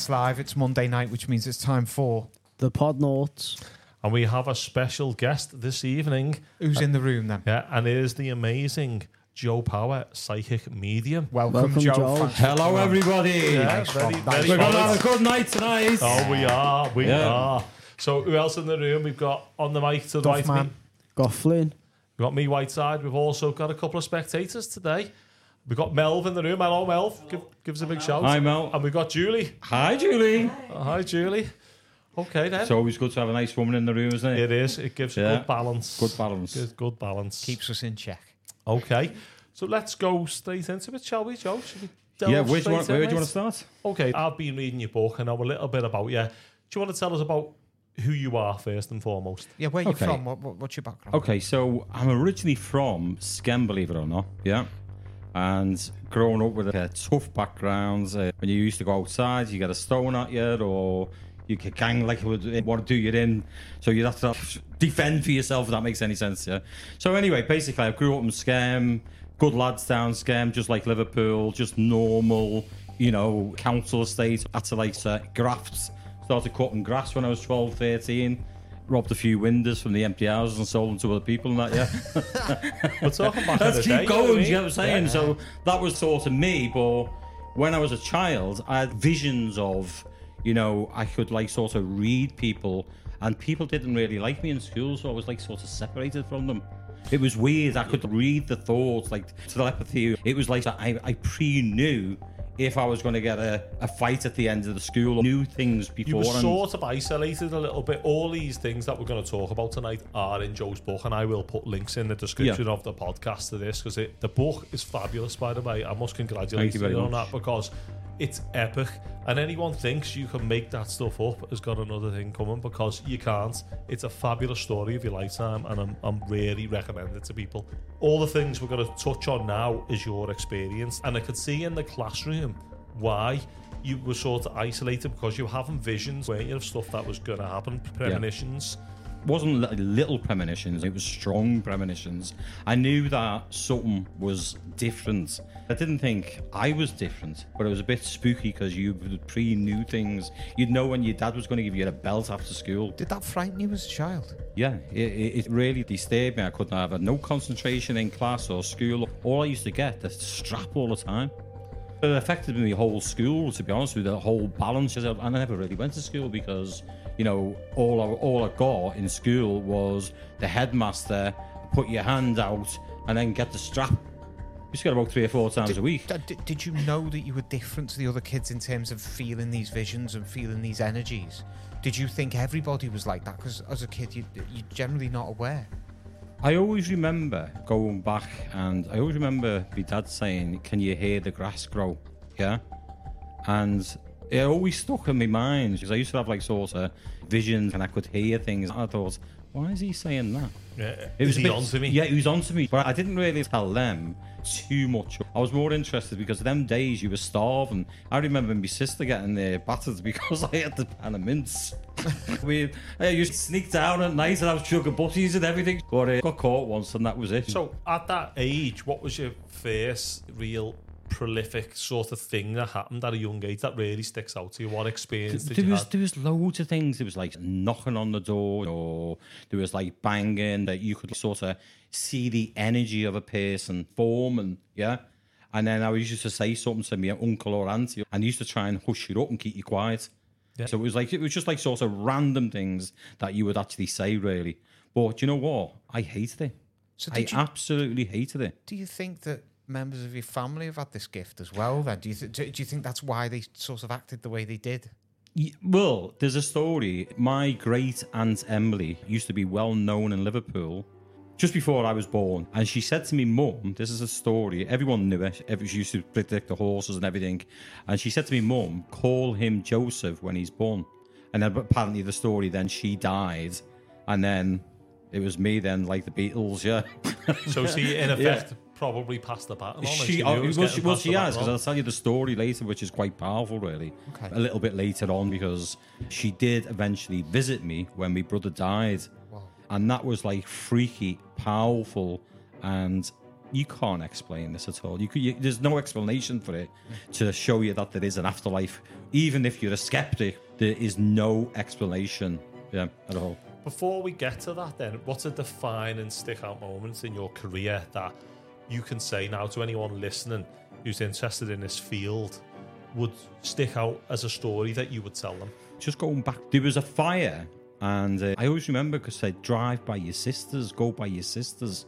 It's live. It's Monday night, which means it's time for The Podnauts. And we have a special guest this evening. who's uh, in the room then. Yeah, and it is the amazing Joe Power, psychic medium. Welcome, Welcome, Joe. Joe. Thanks for Hello, everybody. Yeah, Nice very, very Nice We're going to have a good night tonight. Oh, we are. We Yeah. are. So, who else in the room? We've got on the mic to the Duff right of me. man. Got Flynn. We've got me, Whiteside. We've also got a couple of spectators today. We've got Melv in the room. Hello, Melv. Give, give us a big shout. Hi, Mel. And we've got Julie. Hi, Julie. Oh, hi, Julie. Okay, then. It's always good to have a nice woman in the room, isn't it? it is. It gives Yeah. good balance. Good balance. Good, good balance. Keeps us in check. Okay. So let's go straight into it, shall we, Joe? Should we delve Yeah, where do you want, where do you want to start? Okay, I've been reading your book. I know a little bit about you. Do you want to tell us about who you are first and foremost? Yeah, where you Okay. from? What, what, what's your background? Okay, so I'm originally from Skem, believe it or not. Yeah. And growing up with a tough background, uh, when you used to go outside, you get a stone at you, or you could gang like would want to do you in. So you'd have to defend for yourself, if that makes any sense. Yeah. So anyway, basically, I grew up in Skem, good lads down Skem, just like Liverpool, just normal, you know, council estate. Had to like uh, grafts. Started cutting grass when I was 12, 13. Robbed a few windows from the empty houses and sold them to other people and that, yeah. We're talking back in Let's keep day, going, know what I you know what I'm saying? Yeah. So that was sort of me, but when I was a child, I had visions of, you know, I could like sort of read people, and people didn't really like me in school, so I was like sort of separated from them. It was weird. I could read the thoughts, like telepathy. It was like I, I pre knew if I was going to get a, a fight at the end of the school, knew things before. You were sort of isolated a little bit. All these things that we're going to talk about tonight are in Joe's book, and I will put links in the description of the podcast to this because the book is fabulous. By the way, I must congratulate Thank you very on much. that because it's epic. And anyone thinks you can make that stuff up has got another thing coming because you can't. It's a fabulous story of your lifetime, and I'm, I'm really recommending it to people. All the things we're going to touch on now is your experience, and I could see in the classroom why you were sort of isolated because you were having visions, weren't you, of stuff that was going to happen, premonitions. Wasn't li- little premonitions, it was strong premonitions. I knew that something was different. I didn't think I was different, but it was a bit spooky because you pre knew things. You'd know when your dad was going to give you a belt after school. Did that frighten you as a child? Yeah, it, it it really disturbed me. I couldn't have no concentration in class or school. All I used to get, the strap all the time. It affected me whole school, to be honest with you, the whole balance. And I never really went to school because, you know, all I, all I got in school was the headmaster put your hand out and then get the strap. You just got about three or four times a week. D- d- did you know that you were different to the other kids in terms of feeling these visions and feeling these energies? Did you think everybody was like that? Because as a kid, you, you're generally not aware. I always remember going back, and I always remember my dad saying, "Can you hear the grass grow?" Yeah, and it always stuck in my mind because I used to have like sort of visions, and I could hear things. I thought, "Why is he saying that?" Yeah. It a he bit- onto me? Yeah, he was on to me, but I didn't really tell them too much. I was more interested because them days you were starving. I remember my sister getting uh, battered because I had the pan of mince. we, I used to sneak down at night and have sugar butties and everything. But uh, got caught once and that was it. So at that age, what was your first real prolific sort of thing that happened at a young age that really sticks out to you? What experience did there you was have? there was loads of things. There was like knocking on the door, or there was like banging that you could sort of see the energy of a person form, and yeah. And then I used to say something to my uncle or auntie, and used to try and hush you up and keep you quiet. Yeah. So it was like it was just like sort of random things that you would actually say, really. But you know what? I hated it. So I you, absolutely hated it. do you think that members of your family have had this gift as well? Then do you th- do do you think that's why they sort of acted the way they did? Y- Well, there's a story. My great aunt Emily used to be well known in Liverpool just before I was born. And she said to me, Mum, this is a story. Everyone knew it. Every, she used to predict the horses and everything. And she said to me, Mum, call him Joseph when he's born. And then apparently the story, then she died. And then it was me then, like the Beatles, yeah. So she, in effect, probably passed the baton on. and She, oh, was well, she, well, she has, because. I'll tell you the story later, which is quite powerful, really. Okay. A little bit later on, because she did eventually visit me when my brother died. Wow. And that was like freaky, powerful, and you can't explain this at all. You could, you, there's no explanation for it to show you that there is an afterlife even if you're a skeptic, there is no explanation, yeah, at all. Before we get to that, then, what's a defining stick out moment in your career that you can say now to anyone listening who's interested in this field would stick out as a story that you would tell them? Just going back, there was a fire, and uh, I always remember because they drive by your sisters, go by your sisters,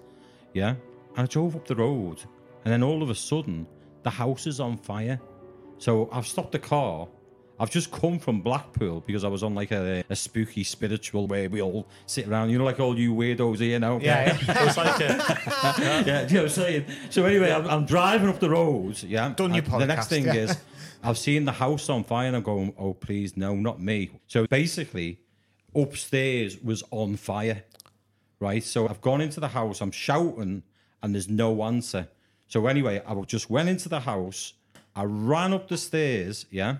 yeah. And I drove up the road, and then all of a sudden, the house is on fire. So I've stopped the car. I've just come from Blackpool because I was on like a, a spooky spiritual where we all sit around, you know, like all you weirdos here now. Yeah, yeah. It's like a, yeah, do you know what I'm saying? So anyway, I'm, I'm driving up the road. Yeah, Done your And The next thing yeah. is, I've seen the house on fire, and I'm going, "Oh, please, no, not me." So basically, upstairs was on fire, right? So I've gone into the house, I'm shouting, and there's no answer. So anyway, I just went into the house, I ran up the stairs, yeah.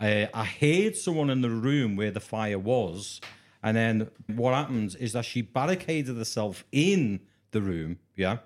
Uh, I heard someone in the room where the fire was, and then what happens is that she barricaded herself in the room, yeah,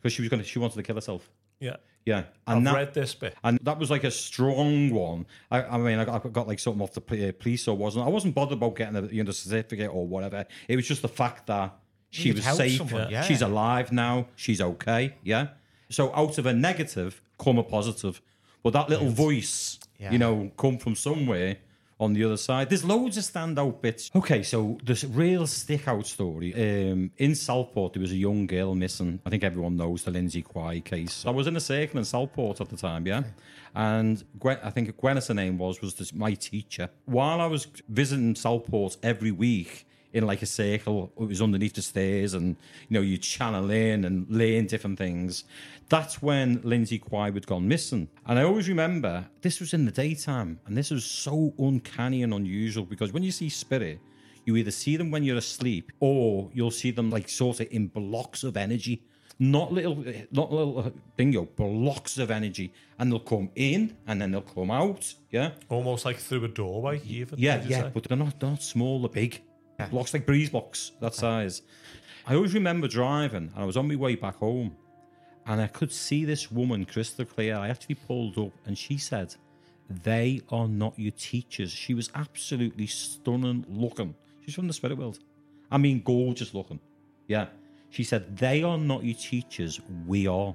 because she was gonna, she wanted to kill herself, yeah. yeah. I've And that, read this bit. and that was like a strong one. I, I mean, I got, I got like something off the uh, police or wasn't. I wasn't bothered about getting a you know certificate or whatever. It was just the fact that she You'd was safe. someone, yeah. She's alive now. She's okay. Yeah. So out of a negative, come a positive. But that little voice, Yeah. you know, come from somewhere on the other side. There's loads of standout bits. Okay, so this real stick out story. Um, in Southport, there was a young girl missing. I think everyone knows the Lindsay Quay case. I was in a circle in Southport at the time, yeah. And Gwen, I think Gwyneth, her name was, was this, my teacher. While I was visiting Southport every week, in like a circle. It was underneath the stairs, and you know you channel in and learn different things. That's when Lindsay Quay had gone missing, and I always remember this was in the daytime, and this was so uncanny and unusual because when you see spirit, you either see them when you're asleep, or you'll see them like sort of in blocks of energy. Not little, not little bingo, blocks of energy, and they'll come in and then they'll come out. Yeah, Almost like through a doorway, even. yeah, yeah, but they're not they're not small, they're big. Blocks like breeze blocks, that size. I always remember driving, and I was on my way back home, and I could see this woman crystal clear. I actually pulled up, and she said, "They are not your teachers." She was absolutely stunning looking. She's from the spirit world. I mean, gorgeous looking. Yeah. She said, "They are not your teachers. We are."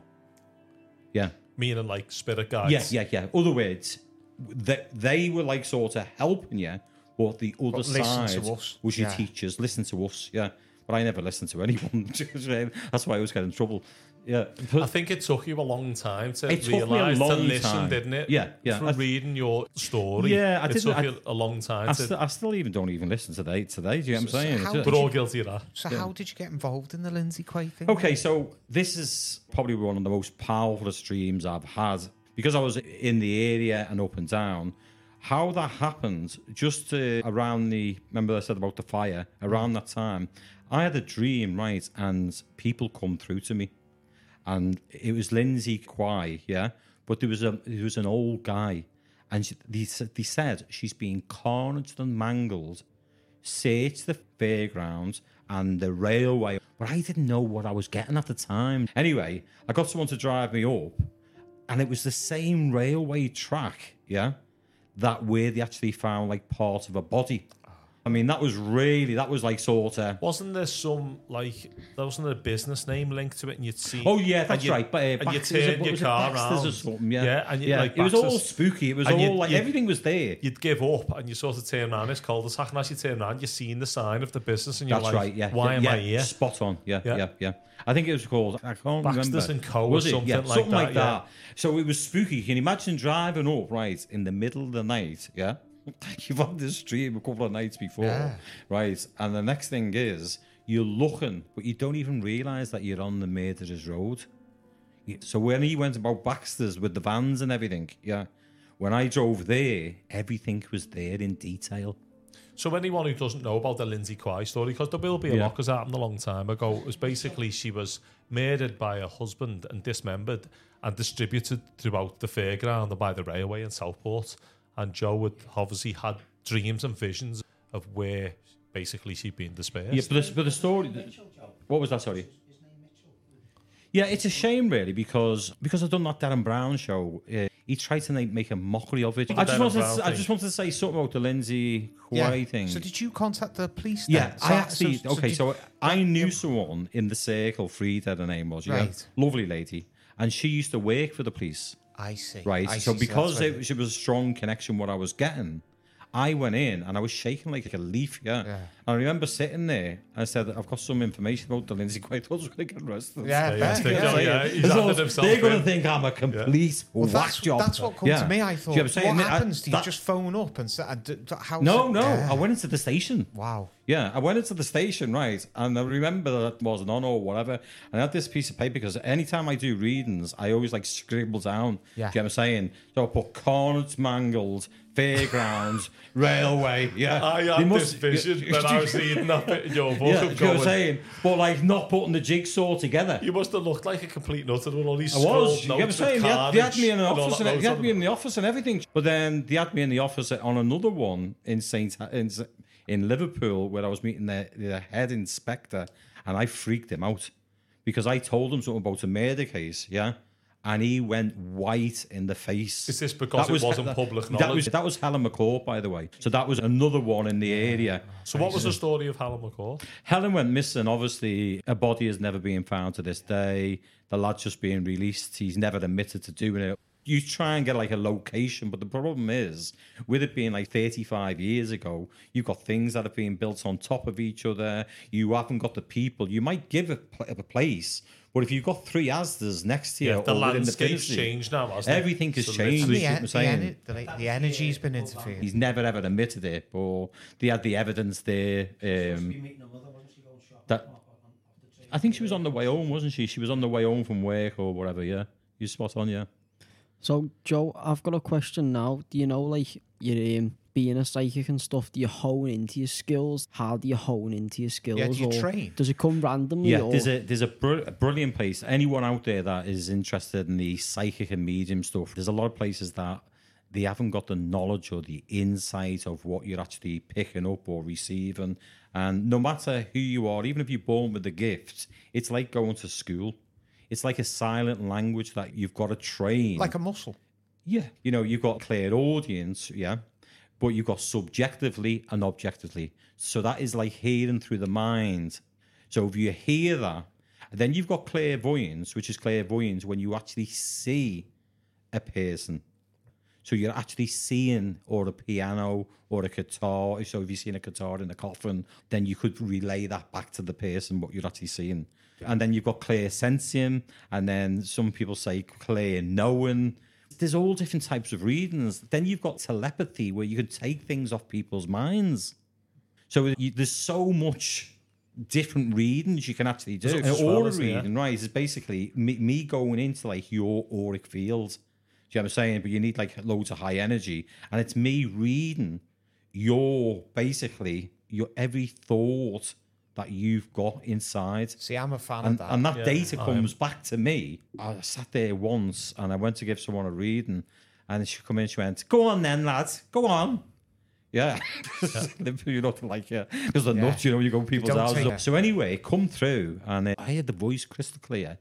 Yeah. Meaning like spirit guides. Yeah, yeah, yeah. Other words, they, they were like sort of helping you, but the other But side to us, was your yeah. teachers. Listen to us, yeah. But I never listened to anyone. That's why I always get in trouble. Yeah. I think it took you a long time to It took me a realise to listen, time. didn't it? Yeah, yeah. Through I- reading your story. Yeah, I it didn't- took I- you a long time I, to. still, I still even don't even listen today. Today, do you know what I'm saying? how We're just- all guilty of that. So how did you get involved in the Lindsay Quay thing? Okay, so this is probably one of the most powerful streams I've had because I was in the area and up and down. How that happened, just uh, around the remember I said about the fire around that time, I had a dream, right, and people come through to me, and it was Lindsay Quay, yeah, but there was a there was an old guy, and she, they, said- they said she's being carnaged and mangled searched the fairgrounds and the railway, but I didn't know what I was getting at the time. Anyway, I got someone to drive me up, and it was the same railway track, yeah, that way they actually found like part of a body. I mean, that was really that was like sort of. Wasn't there some like there wasn't there a business name linked to it, and you'd see? Oh yeah, that's you- right. But uh, and you turn your car around, or something. Yeah, yeah, and you, like it was all spooky. It was all like everything was there. You'd give up and you sort of turn around. It's called the and as you turn around, you're seeing the sign of the business, and you're That's like, right. Yeah. why yeah, am yeah, I here? Spot on. Yeah, Yeah. yeah, yeah. I think it was called. I can't Baxter's remember. and Co. Was it? something yeah, like something that, like yeah. that. So it was spooky. Can you imagine driving up right in the middle of the night? Yeah. You've had this dream a couple of nights before, Yeah. right? And the next thing is you're looking, but you don't even realize that you're on the murderer's road. So when he went about Baxter's with the vans and everything, yeah, when I drove there, everything was there in detail. So anyone who doesn't know about the Lindsay Quay story, because there will be a Yeah. lot, because it happened a long time ago, it was basically she was murdered by her husband and dismembered and distributed throughout the fairground and by the railway in Southport. And Joe had obviously had dreams and visions of where basically she'd been dispersed. Yeah, but the, but the story. What was that? Sorry. Yeah, it's a shame really because because I've done that Derren Brown show. Uh, he tried to like, make a mockery of it. I just wanted, to, I just wanted to say something about the Lindsay Quay thing. So did you contact the police? Then? Yeah, So- I actually so- okay. did- So I knew yeah. someone in the circle. Frida, her name was. Yeah, Right. lovely lady, and she used to work for the police. I see. Right. I so see, because that's it, right. it was a strong connection, what I was getting, I went in and I was shaking like a leaf. Yeah. Yeah. And I remember sitting there. I said, "I've got some information about the Lindsay Quay. I was going to get arrested." Yeah, Yeah, yeah, fair, stick yeah. yeah. He's It's acted all- himself they're going to think I'm a complete Well, whack that's, job. that's what come Yeah. to me. I Do thought, you know what I'm saying? what I- happens? Do you that- just phone up and say, how's No, it? no. Yeah. I went into the station. Wow. Yeah, I went into the station, right, and I remember that wasn't on or whatever. And I had this piece of paper because anytime I do readings, I always like scribble down. Yeah. Do you know what I'm saying? So I put cornets mangled, fairgrounds, railway. Yeah, I They had must- this vision when I was reading that bit in your book. Yeah, you know what I'm saying? But like not putting the jigsaw together. You must have looked like a complete nutter with all these I was. You know what I'm saying? They had, they had me in and all office, that and, they had me in the office and everything. But then they had me in the office on another one in Saint in, in Liverpool where I was meeting the, the head inspector, and I freaked him out because I told him something about a murder case. Yeah. And he went white in the face. Is this because That it wasn't that- public That was knowledge? that was Helen McCourt, by the way. So that was another one in the area. So what was the story of Helen McCourt? Helen went missing. Obviously, a body has never been found to this day. The lad's just being released. He's never admitted to doing it. You try and get like a location, but the problem is, with it being like 35 years ago, you've got things that have been built on top of each other. You haven't got the people. You might give a, a place, but if you've got three Asdas next to you, Yeah, the or within landscape's vicinity, changed now, hasn't it? Everything has So changed. The, en- the, I'm saying? en- the, the energy's been interfered. He's never ever admitted it, but they had the evidence there. Um, that I think she was on the way home, wasn't she? She was on the way home from work or whatever. Yeah, you spot on. Yeah. So, Joe, I've got a question now. Do you know, like, you're um, being a psychic and stuff, do you hone into your skills? How do you hone into your skills? Yeah, do you or train? Does it come randomly? Yeah, or? there's a there's a, br- a brilliant place. Anyone out there that is interested in the psychic and medium stuff, there's a lot of places that they haven't got the knowledge or the insight of what you're actually picking up or receiving. And no matter who you are, even if you're born with the gift, it's like going to school. It's like a silent language that you've got to train. Like a muscle. Yeah, you know, you've got a clairaudience, yeah, but you've got subjectively and objectively. So that is like hearing through the mind. So if you hear that, then you've got clairvoyance, which is clairvoyance when you actually see a person. So you're actually seeing or a piano or a guitar. So if you've seen a guitar in a coffin, then you could relay that back to the person what you're actually seeing. And then you've got clear sensing, and then some people say clear knowing. There's all different types of readings. Then you've got telepathy where you can take things off people's minds. So you, there's so much different readings you can actually do. An aura reading, right, is basically me, me going into like your auric field. Do you know what I'm saying? But you need like loads of high energy, and it's me reading your basically your every thought that you've got inside. See, I'm a fan And, of that. and that Yeah, data comes back to me. I sat there once and I went to give someone a reading, and she come in. She went, "Go on then, lads. Go on." Yeah, you're not like yeah, because the Yeah. nuts, you know, you go people's don't houses. Up. it. So anyway, come through, and I heard the voice crystal clear.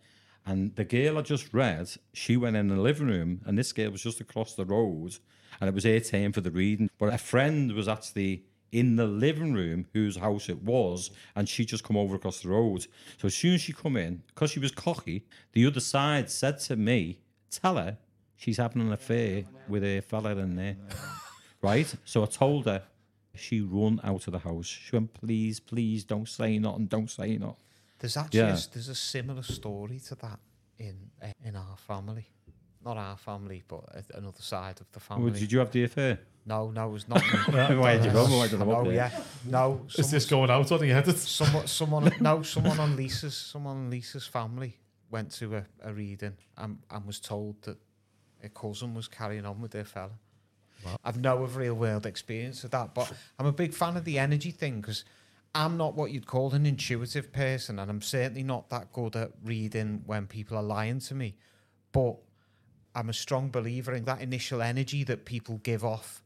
And the girl I just read, she went in the living room, and this girl was just across the road, and it was her turn for the reading. But a friend was actually in the living room whose house it was, and she just come over across the road. So as soon as she come in, because she was cocky, the other side said to me, "Tell her she's having an affair with a fella in there." right? So I told her. She run out of the house. She went, "Please, please, don't say nothing. Don't say nothing." There's actually Yeah. a, there's a similar story to that in in our family. Not our family, but another side of the family. did you have the affair? No, no, it was not did you go? Why did I no, yeah, no. Is this going out on the edit? someone, someone, no, someone on Lisa's, someone on Lisa's family went to a, a reading and, and was told that a cousin was carrying on with their fella. I've no of real world experience of that, but I'm a big fan of the energy thing because I'm not what you'd call an intuitive person, and I'm certainly not that good at reading when people are lying to me. But I'm a strong believer in that initial energy that people give off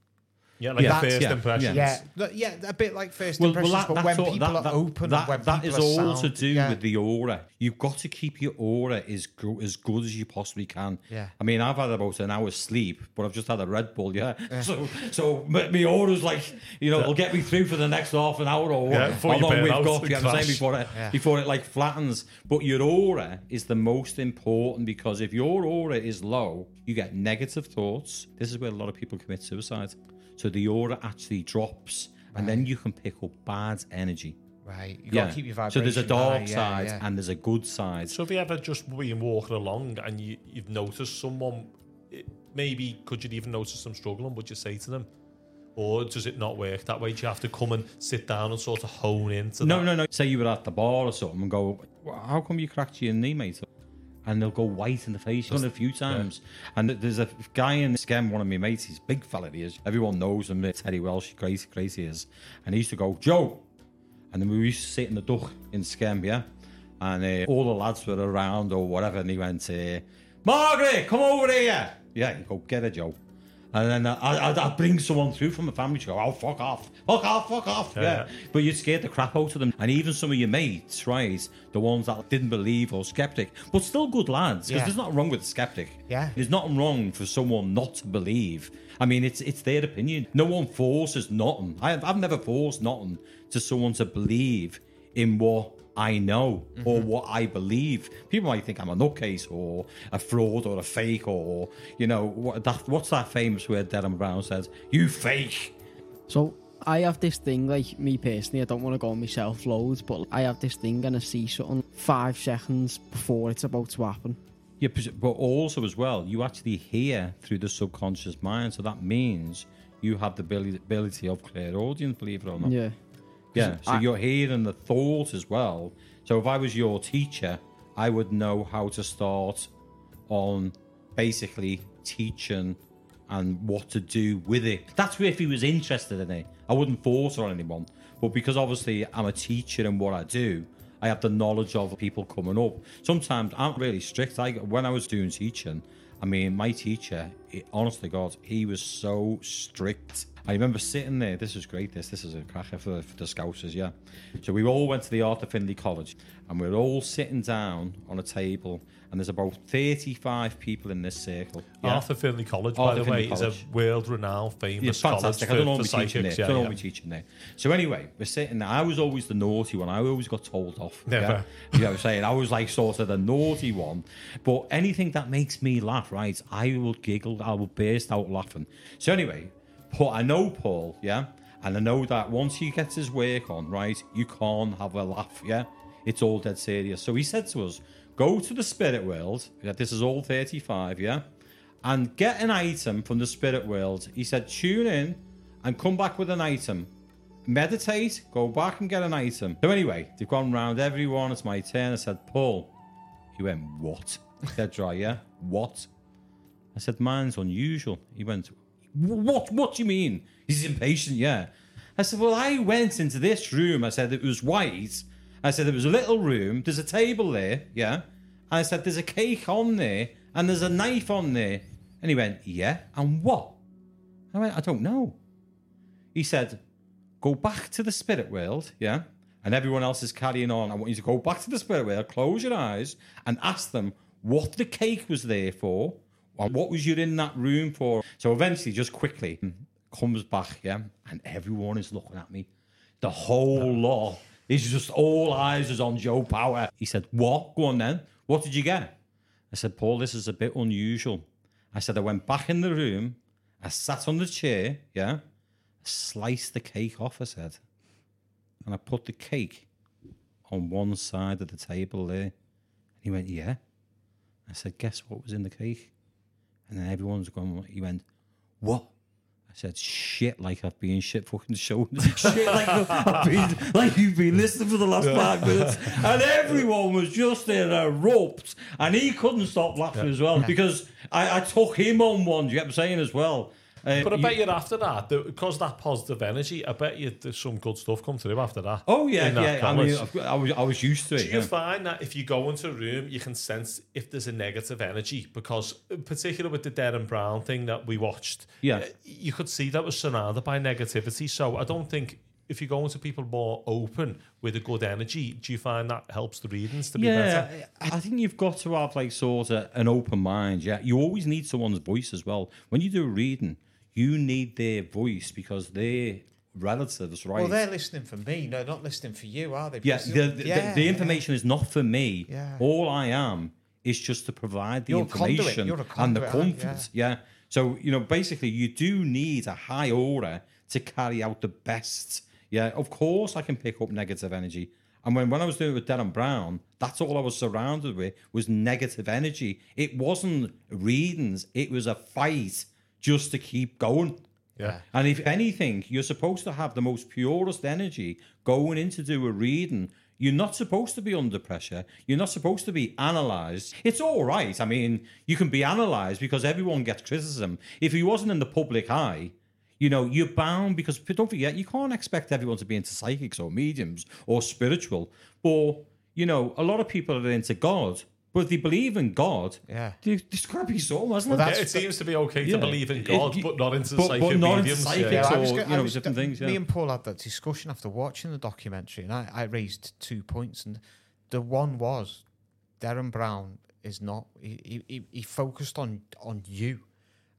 Yeah, like Yeah, first yeah, impressions. Yeah, th- yeah, a bit like first Well, impressions, well that, but that's when all, people that, are that, open, that, when that people is are all to do yeah. with the aura. You've got to keep your aura as go- as good as you possibly can. Yeah. I mean, I've had about an hour's sleep, but I've just had a Red Bull. Yeah. So so my, my aura's like you know it'll get me through for the next half an hour or Yeah, before how you long we've got. You know what I'm saying before it Yeah. before it like flattens. But your aura is the most important because if your aura is low, you get negative thoughts. This is where a lot of people commit suicide. So the aura actually drops, and then you can pick up bad energy. Right, you got to keep your vibration. So there's a dark high, side yeah. and there's a good side. So if you ever just been walking along and you, you've noticed someone, it- maybe could you even notice them struggling? Would you say to them? Or does it not work that way? Do you have to come and sit down and sort of hone into no, that? no, no. Say you were at the bar or something and go, "Well, how come you cracked your knee, mate? And they'll go white in the face. Done it a few times. And there's a guy in Skem, one of my mates, he's a big fella he is. Everyone knows him, Teddy Welsh, crazy, crazy he is. And he used to go, Joe. And then we used to sit in the duck in Skem, yeah? And uh, all the lads were around or whatever. And he went, uh, Margaret, come over here. Yeah, you go, get her, Joe. And then I, I'd, I'd bring someone through from the family to go, oh, fuck off, fuck off, fuck off. Yeah. Yeah. But you'd scared the crap out of them. And even some of your mates, right, the ones that didn't believe or skeptic, but still good lads, because Yeah. there's nothing wrong with a skeptic. Yeah. There's nothing wrong for someone not to believe. I mean, it's it's their opinion. No one forces nothing. I, I've never forced nothing to someone to believe in what I know or Mm-hmm. what I believe. People might think I'm a nutcase or a fraud or a fake or, you know, what that, what's that famous word Derren Brown says? You fake. So I have this thing, like me personally, I don't want to go on myself loads, but I have this thing and I see something five seconds before it's about to happen. Yeah, but also as well, you actually hear through the subconscious mind, so that means you have the ability, of clairaudience, believe it or not. Yeah. Yeah, so I- you're hearing the thought as well. So if I was your teacher, I would know how to start on basically teaching and what to do with it. That's where if he was interested in it, I wouldn't force it on anyone. But because obviously I'm a teacher and what I do, I have the knowledge of people coming up. Sometimes I'm really strict. I when I was doing teaching, I mean, my teacher, he, honestly, God, he was so strict. I remember sitting there. This is great. This this is a cracker for, for the Scousers, yeah. So we all went to the Arthur Findlay College, and we are all sitting down on a table, and there's about 35 people in this circle. yeah? Arthur Findlay College, by Arthur the way, Findlay is a world-renowned, famous Yeah, fantastic. I college don't know for, for we're teaching there. psychics. Yeah, don't yeah. teaching there. So anyway, we're sitting there. I was always the naughty one. I always got told off. Never. Yeah? You know what I'm saying? I was like sort of the naughty one. But anything that makes me laugh, right? I will giggle. I will burst out laughing. So anyway, Paul, I know Paul, yeah? And I know that once he gets his work on, right, you can't have a laugh, yeah? It's all dead serious. So he said to us, go to the spirit world. Yeah, this is all 35, yeah? And get an item from the spirit world. He said, tune in and come back with an item. Meditate, go back and get an item. So anyway, they've gone round everyone. It's my turn. I said, Paul. He went, what? Dead dry, yeah? What? I said, mine's unusual. He went, what? What do you mean? He's impatient, yeah. I said, well, I went into this room. I said, it was white. I said, there was a little room. There's a table there, yeah. I said, there's a cake on there and there's a knife on there. And he went, yeah. And what? I went, I don't know. He said, go back to the spirit world, yeah. And everyone else is carrying on. I want you to go back to the spirit world, close your eyes, and ask them what the cake was there for, what was you in that room for. So eventually, just quickly, comes back, yeah, and everyone is looking at me. The whole lot is just all eyes is on Joe Power. He said, What? Go on then. What did you get? I said, Paul, this is a bit unusual. I said, I went back in the room, I sat on the chair, yeah, sliced the cake off, I said, and I put the cake on one side of the table there. And he went, Yeah. I said, Guess what was in the cake? And then everyone's gone, He went, What? I said, shit, like I've been shit fucking shown. shit, like I've been, like you've been listening for the last five minutes. And everyone was just in a erupt. And he couldn't stop laughing as well because I, I took him on one, you get what I'm saying as well. Uh, But I you- bet you after that, because that positive energy, I bet you there's some good stuff come through after that. Oh yeah, yeah. I mean. I was I was used to Do it. you yeah. find that if you go into a room, you can sense if there's a negative energy? Because, in particular with the Derren Brown thing that we watched, Yeah. uh, you could see that was surrounded by negativity. So I don't think if you go into people more open with a good energy, do you find that helps the readings to be Yeah, better? I think you've got to have like sort of an open mind. Yeah, you always need someone's voice as well. When you do a reading, you need their voice because they're relatives, right? Well, they're listening for me. No, not listening for you, are they? yeah, the, the, yeah, the yeah. information is not for me. Yeah. All I am is just to provide the You're a conduit. information and the aren't comfort. Yeah. So you know, basically, you do need a high aura to carry out the best. Yeah, of course, I can pick up negative energy. And when, when I was doing it with Derren Brown, that's all I was surrounded with was negative energy. It wasn't readings; it was a fight just to keep going. Yeah. And if anything, you're supposed to have the most purest energy going in to do a reading. You're not supposed to be under pressure. You're not supposed to be analysed. It's all right. I mean, you can be analysed because everyone gets criticism. If he wasn't in the public eye, you know, you're bound because don't forget, you can't expect everyone to be into psychics or mediums or spiritual. Or, you know, a lot of people are into God, but if they believe in God, Yeah. there- there's got to be some, hasn't Well, there? Yeah, it seems to be okay Yeah. to believe in God, you- but not into but- psychic but not into mediums. psychics yeah. or- I was go- you I know, was- different things, Me and Paul had that discussion after watching the documentary, and I, I raised two points, and the one was Derren Brown is not. He, he- he, he focused on on you,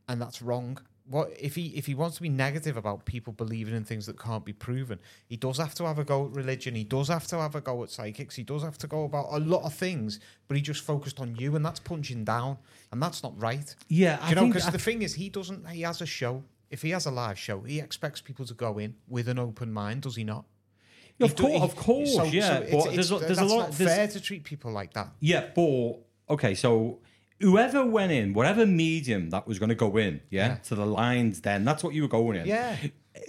and that's wrong. What if he if he wants to be negative about people believing in things that can't be proven? He does have to have a go at religion. He does have to have a go at psychics. He does have to go about a lot of things, but he just focused on you, and that's punching down, and that's not right. Yeah, Do I you know, because I- the thing is, he doesn't. He has a show. If he has a live show, he expects people to go in with an open mind, does he not? Of He course, he- of course, so- yeah. so but it's- there's, a- it's- there's a lot. not there's- fair to treat people like that. Yeah, but okay, so whoever went in, whatever medium that was going to go in, yeah, Yeah. to the lines, then that's what you were going in. Yeah.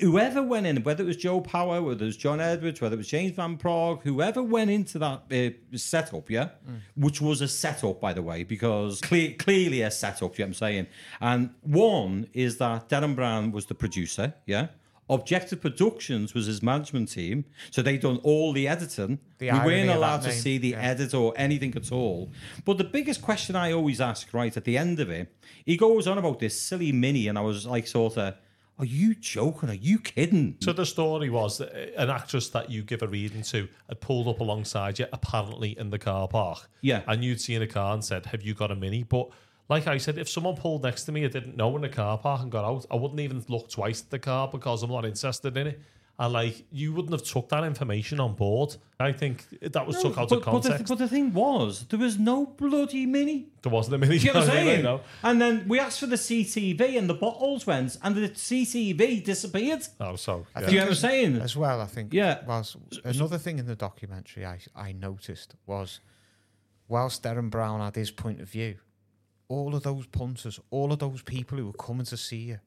Whoever went in, whether it was Joe Power, whether it was John Edwards, whether it was James Van Praagh, whoever went into that uh, setup, yeah, which was a setup, by the way, because cle- clearly a setup, you know what I'm saying? And one is that Derren Brown was the producer, yeah. Objective Productions was his management team, so they'd done all the editing. The we weren't allowed to name, see the yeah. edit or anything at all. But the biggest question I always ask, right at the end of it, he goes on about this silly mini, and I was like, sort of, are you joking? Are you kidding? So the story was that uh, an actress that you give a reading to had pulled up alongside you, apparently in the car park. Yeah. And you'd seen a car and said, Have you got a mini? But like I said, if someone pulled next to me I didn't know in the car park and got out, I wouldn't even look twice at the car because I'm not interested in it. And like you wouldn't have took that information on board. I think that was took out but, of but, the, context. but the thing was, there was no bloody mini. there wasn't a mini. You know what I'm saying? know. And then we asked for the CTV, and the bottles went, and the CTV disappeared. Oh, so I yeah. Do you know what I'm saying? As well, I think. Yeah. Was another thing in the documentary I I noticed was, whilst Derren Brown had his point of view, all of those punters, all of those people who were coming to see you,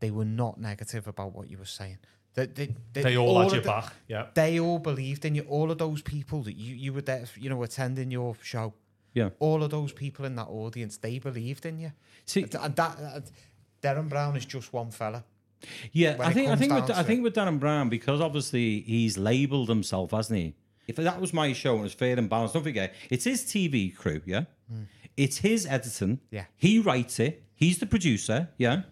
they were not negative about what you were saying. They, they, they, they all, had your the- back. Yeah. They all believed in you. All of those people that you, you were there, you know, attending your show. Yeah. All of those people in that audience, they believed in you. See, And and that, uh, Derren Brown is just one fella. Yeah, I think I think with, I to think with Derren Brown because obviously he's labelled himself, hasn't he? If that was my show and it's fair and balanced, don't forget it's his TV crew, yeah. It's his editing. Yeah. he writes it. He's the producer, yeah.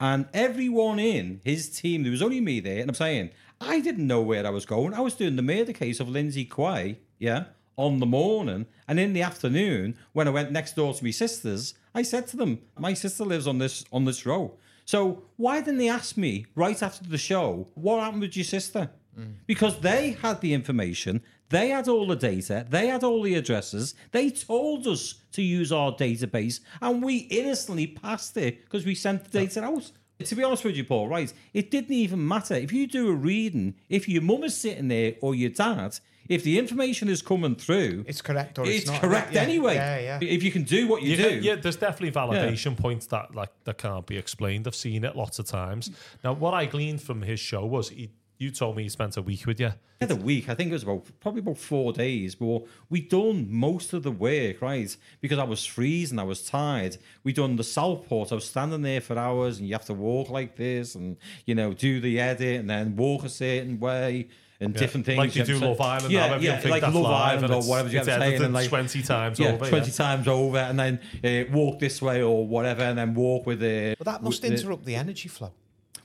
And everyone in his team, there was only me there, and I'm saying I didn't know where I was going. I was doing the murder case of Lindsay Quay, yeah, on the morning, and in the afternoon when I went next door to my sisters, I said to them, "My sister lives on this on this row." So why didn't they ask me right after the show what happened with your sister? Mm. Because they had the information, they had all the data, they had all the addresses, they told us to use our database, and we innocently passed it because we sent the uh, data out. To be honest with you, Paul, right? It didn't even matter. If you do a reading, if your mum is sitting there or your dad, if the information is coming through, It's correct or it's, it's not. correct Yeah, anyway. Yeah, yeah. If you can do what you, You do. can- yeah, there's definitely validation points that like that can't be explained. I've seen it lots of times. Now, what I gleaned from his show was he you told me you spent a week with you. had a week. I think it was about probably about four days. But we done most of the work, right? Because I was freezing, I was tired. We done the Southport. I was standing there for hours, and you have to walk like this, and you know, do the edit, and then walk a certain way, and different things. Like you have do to- Love Island, yeah, now, everyone yeah, think like that's Love Island and or whatever you it's have to say, and like 20 times yeah, over, twenty yeah. times over, and then uh, walk this way or whatever, and then walk with the. But that must with the- interrupt the energy flow.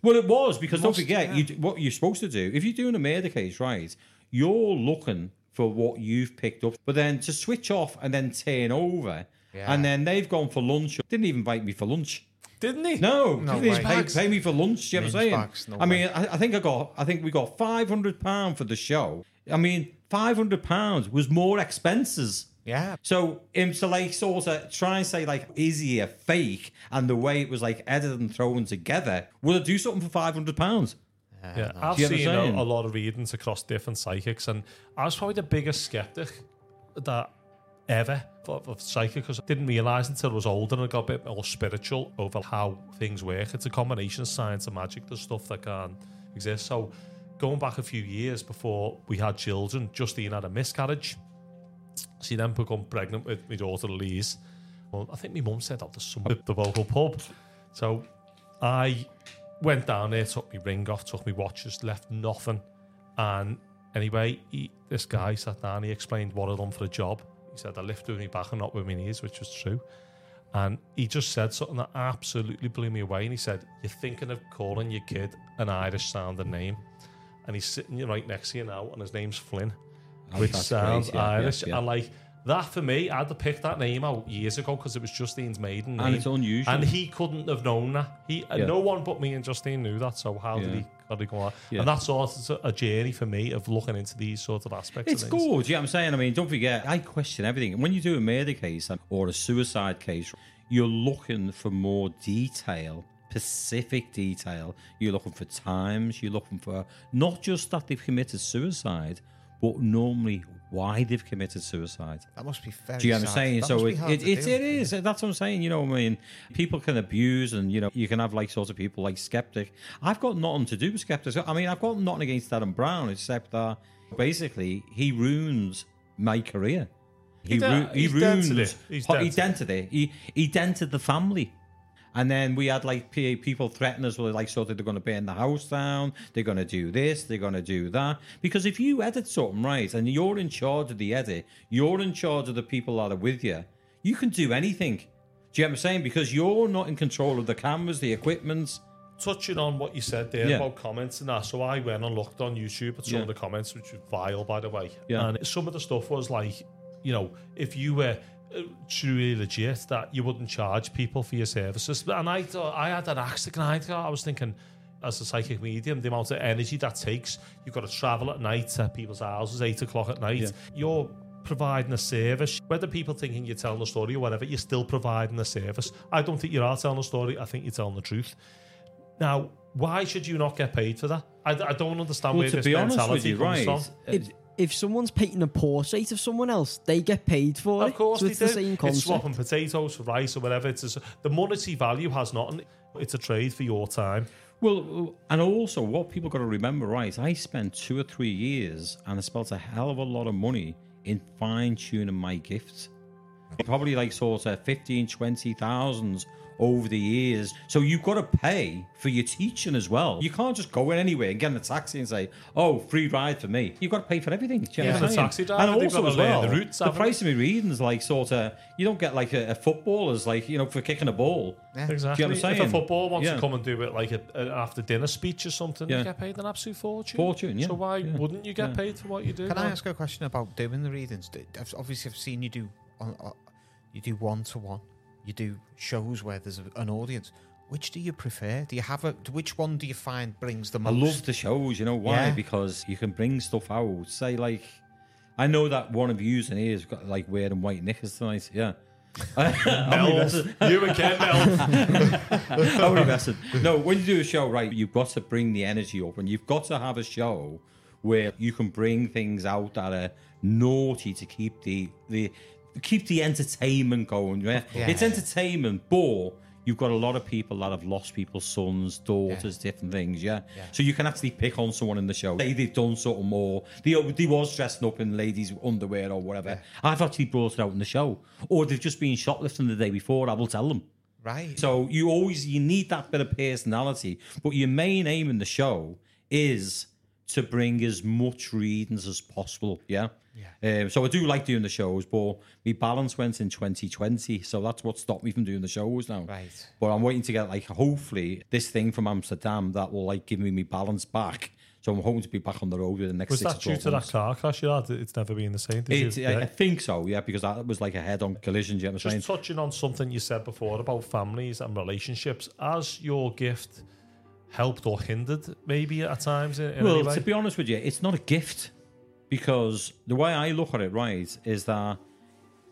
Well, it was because don't forget yeah. you, what you're supposed to do. If you're doing a murder case, right, you're looking for what you've picked up, but then to switch off and then turn over, Yeah. and then they've gone for lunch. Didn't even invite me for lunch. Didn't he? No, No didn't way. pay, pay me for lunch. Do you know what I'm saying? no I mean, I, I think I got. I think we got five hundred pound for the show. I mean, five hundred pounds was more expenses. Yeah. So um, him to like sort of try and say like, is he a fake? And the way it was like edited and thrown together, would it do something for five hundred pounds? Yeah, I've you know what I'm seen a, a lot of readings across different psychics, and I was probably the biggest skeptic that ever of, of psychic because I didn't realize until I was older and I got a bit more spiritual over how things work. It's a combination of science and magic. There's stuff that can't exist. So, going back a few years before we had children, Justine had a miscarriage. She then became pregnant with my daughter Elise. Well, I think my mum said that to some the local pub. So I went down there, took my ring off, took my watches, left nothing. And anyway, he, this guy sat down, he explained what I'd done for a job. He said I lifted with my back and not with my knees, which was true. And he just said something that absolutely blew me away. And he said, You're thinking of calling your kid an Irish sounding name. And he's sitting right next to you now, and his name's Flynn, Oh, which sounds great, yeah, yeah, Irish. yeah. And like that for me, I had to pick that name out years ago because it was Justine's maiden name. And it's unusual. And he couldn't have known that. He uh, Yeah. no one but me and Justine knew that. So how did he? How did he go on? Yeah. And that's sort of a journey for me of looking into these sort of aspects. It's of good. things. You know what I'm saying? I mean, don't forget, I question everything. When you do a murder case or a suicide case, you're looking for more detail, specific detail. You're looking for times. You're looking for not just that they've committed suicide, but normally why they've committed suicide. That must be very. Do you know what I'm sad. saying? That So must it, it, to it, it is. That's what I'm saying. You know, what I mean, people can abuse, and you know, you can have like sort of people like skeptic. I've got nothing to do with skeptics. I mean, I've got nothing against Adam Brown, except that basically he ruins my career. He, He de- ru- he ruins. dented it. He's he dented it. dented it. He he dented the family. And then we had like people threaten us with like of they're going to burn the house down, they're going to do this, they're going to do that. Because if you edit something right and you're in charge of the edit, you're in charge of the people that are with you, you can do anything. Do you know what I'm saying? Because you're not in control of the cameras, the equipment. touching on what you said there Yeah. about comments and that, so I went and looked on YouTube at some Yeah. of the comments, which was vile, by the way. Yeah. And some of the stuff was like, you know, if you were truly legit, that you wouldn't charge people for your services. And I thought I had an axe to grind. I was thinking, as a psychic medium, the amount of energy that takes. You've got to travel at night to people's houses, eight o'clock at night. Yeah. You're providing a service. Whether people thinking you're telling a story or whatever, you're still providing a service. I don't think you are telling a story. I think you're telling the truth. Now, why should you not get paid for that? I, I don't understand Well, where to this be honest mentality with you, comes right? from. If, if someone's painting a portrait of someone else, they get paid for it. Of course, so they it's do. the same It's swapping potatoes for rice or whatever. It's just, the monetary value has not. It's a trade for your time. Well, and also what people got to remember, right? I spent two or three years and I spent a hell of a lot of money in fine tuning my gifts. Probably like sort of 15, 20,000 over the years. So you've got to pay for your teaching as well. You can't just go in anywhere and get in a taxi and say, oh, free ride for me. You've got to pay for everything. Do you know Yeah. what I'm the saying? taxi driver, And also as well, the routes, the haven't price of my readings like sort of, you don't get like a, a footballer's like, you know, for kicking a ball. Exactly. what I'm If a saying? football wants Yeah. to come and do it like a, an after dinner speech or something, Yeah. you get paid an absolute fortune. Fortune, yeah. So why Yeah. wouldn't you get Yeah. paid for what you do? Can I ask a question about doing the readings? Obviously, I've seen you do on, uh, you do one to one. You do shows where there's a, an audience. Which do you prefer? Do you have a? Which one do you find brings the most? I love the shows, you know why? Yeah. Because you can bring stuff out. Say like, I know that one of yous in here has got like wearing white knickers tonight. Yeah. Mel, you and Ken Mel. I'm only messing. No, when you do a show, right, you've got to bring the energy up, and you've got to have a show where you can bring things out that are naughty to keep the the keep the entertainment going. Yeah, Yeah. it's entertainment, but you've got a lot of people that have lost people's sons, daughters, different things, yeah? So you can actually pick on someone in the show. Say they've done something more. They, they was dressing up in ladies' underwear or whatever. I've actually brought it out in the show. Or they've just been shoplifting the day before. I will tell them. Right. So you always you need that bit of personality, but your main aim in the show is to bring as much readings as possible. Yeah. Yeah. Um, so I do like doing the shows, but my balance went in 2020, so that's what stopped me from doing the shows now. Right. But I'm waiting to get like hopefully this thing from Amsterdam that will like give me my balance back. So I'm hoping to be back on the road in the next. Was six that due 12 to that car crash you had? It's never been the same. Did It, you? I, Yeah. I think so, yeah, because that was like a head-on collision. Do you know what I'm saying? Just touching on something you said before about families and relationships, has your gift helped or hindered maybe at times in, in well, any way? to be honest with you, it's not a gift because the way I look at it, right, is that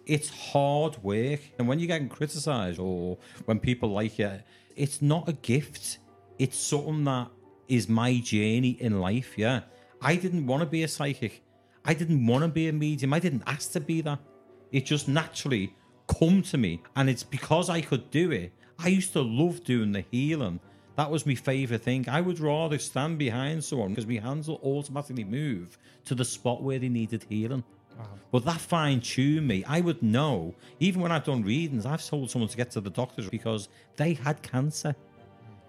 it's hard work, and when you're getting criticised or when people like you, it's not a gift. It's something that is my journey in life. Yeah, I didn't want to be a psychic. I didn't want to be a medium. I didn't ask to be that. It just naturally come to me, and it's because I could do it. I used to love doing the healing. That was my favourite thing. I would rather stand behind someone because my hands will automatically move to the spot where they needed healing. But that fine tuned me. I would know, even when I've done readings, I've told someone to get to the doctors because they had cancer,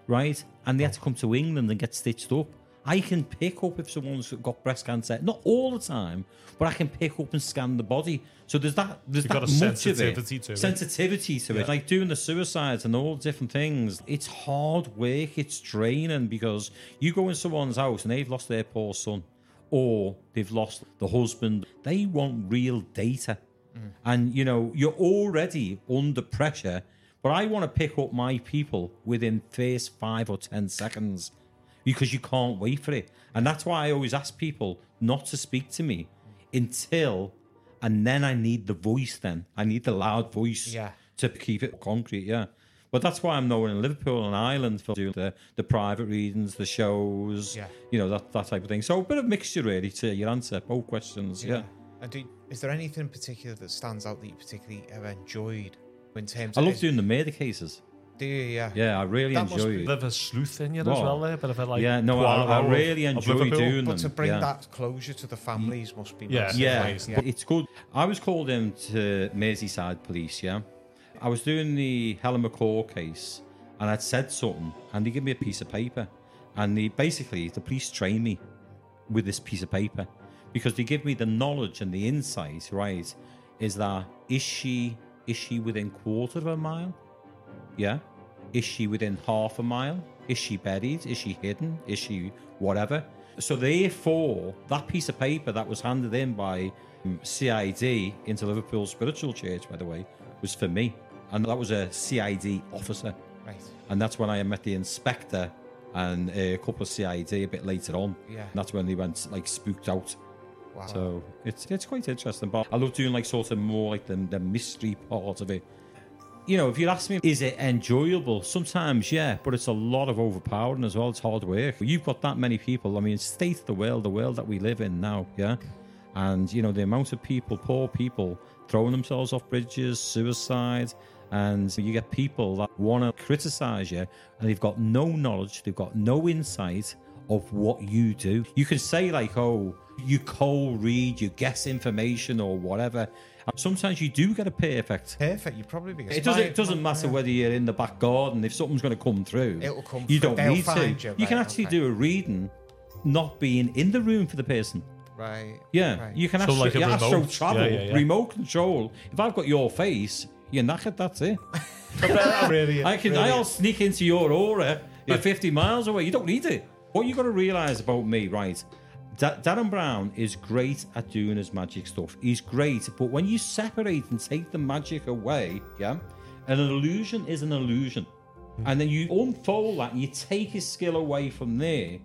right? And they had to come to England and get stitched up. I can pick up if someone's got breast cancer, not all the time, but I can pick up and scan the body. So there's that. There's You've that got a much sensitivity of to it. it. Sensitivity to it, like doing the suicides and all different things. It's hard work. It's draining because you go in someone's house and they've lost their poor son, or they've lost the husband. They want real data, mm. and you know you're already under pressure. But I want to pick up my people within first five or ten seconds because you can't wait for it. And that's why I always ask people not to speak to me until, and then I need the voice. Then I need the loud voice Yeah. to keep it concrete. Yeah. But that's why I'm known in Liverpool and Ireland for doing the, the private readings, the shows, Yeah. you know, that, that type of thing. So a bit of mixture really to your answer, both questions. Yeah. And do, is there anything in particular that stands out that you particularly have enjoyed in terms I love doing the murder cases. Do you? Yeah. Yeah, I really That must enjoy be it. bit of a sleuth in you as Well, well eh? there, bit of a like yeah, no, I, I really enjoy Liverpool. doing But to bring yeah. that closure to the families must be Yeah. massive, Yeah, it's good. I was called in to Merseyside Police, yeah. I was doing the Helen McCourt case and I'd said something and they gave me a piece of paper. And they basically, the police trained me with this piece of paper because they give me the knowledge and the insight, right? Is that, is she, is she within quarter of a mile? Yeah. Is she within half a mile? Is she buried? Is she hidden? Is she whatever? So therefore, that piece of paper that was handed in by um, CID into Liverpool Spiritual Church, by the way, was for me, and that was a CID officer, Right. and that's when I met the inspector and a couple of CID a bit later on. Yeah. And that's when they went like spooked out. Wow. So it's it's quite interesting. But I love doing like sort of more like the, the mystery part of it. You know, if you ask me, is it enjoyable? Sometimes, yeah, but it's a lot of overpowering as well. It's hard work. You've got that many people. I mean, state the world, the world that we live in now, yeah. And you know, the amount of people, poor people, throwing themselves off bridges, suicide, and you get people that want to criticize you, and they've got no knowledge, they've got no insight of what you do. You can say like, oh, you cold read, you guess information or whatever. And sometimes you do get a perfect. Perfect. You probably be. It doesn't. It doesn't matter whether you're in the back garden. If something's going to come through, It'll come You through. don't They'll need to. find you, can actually okay. do a reading, not being in the room for the person. Right. Yeah, Right. you can So astro, like a yeah, astro remote. travel, Yeah, yeah, yeah. remote control. If I've got your face, you're knackered. That's it. really, I can. really- I'll sneak into your aura. You're 50 miles away. You don't need it. What you got to realize about me, right? Da- Derren Brown is great at doing his magic stuff. He's great, but when you separate and take the magic away, yeah, an illusion is an illusion, hmm. and then you unfold that and you take his skill away from there.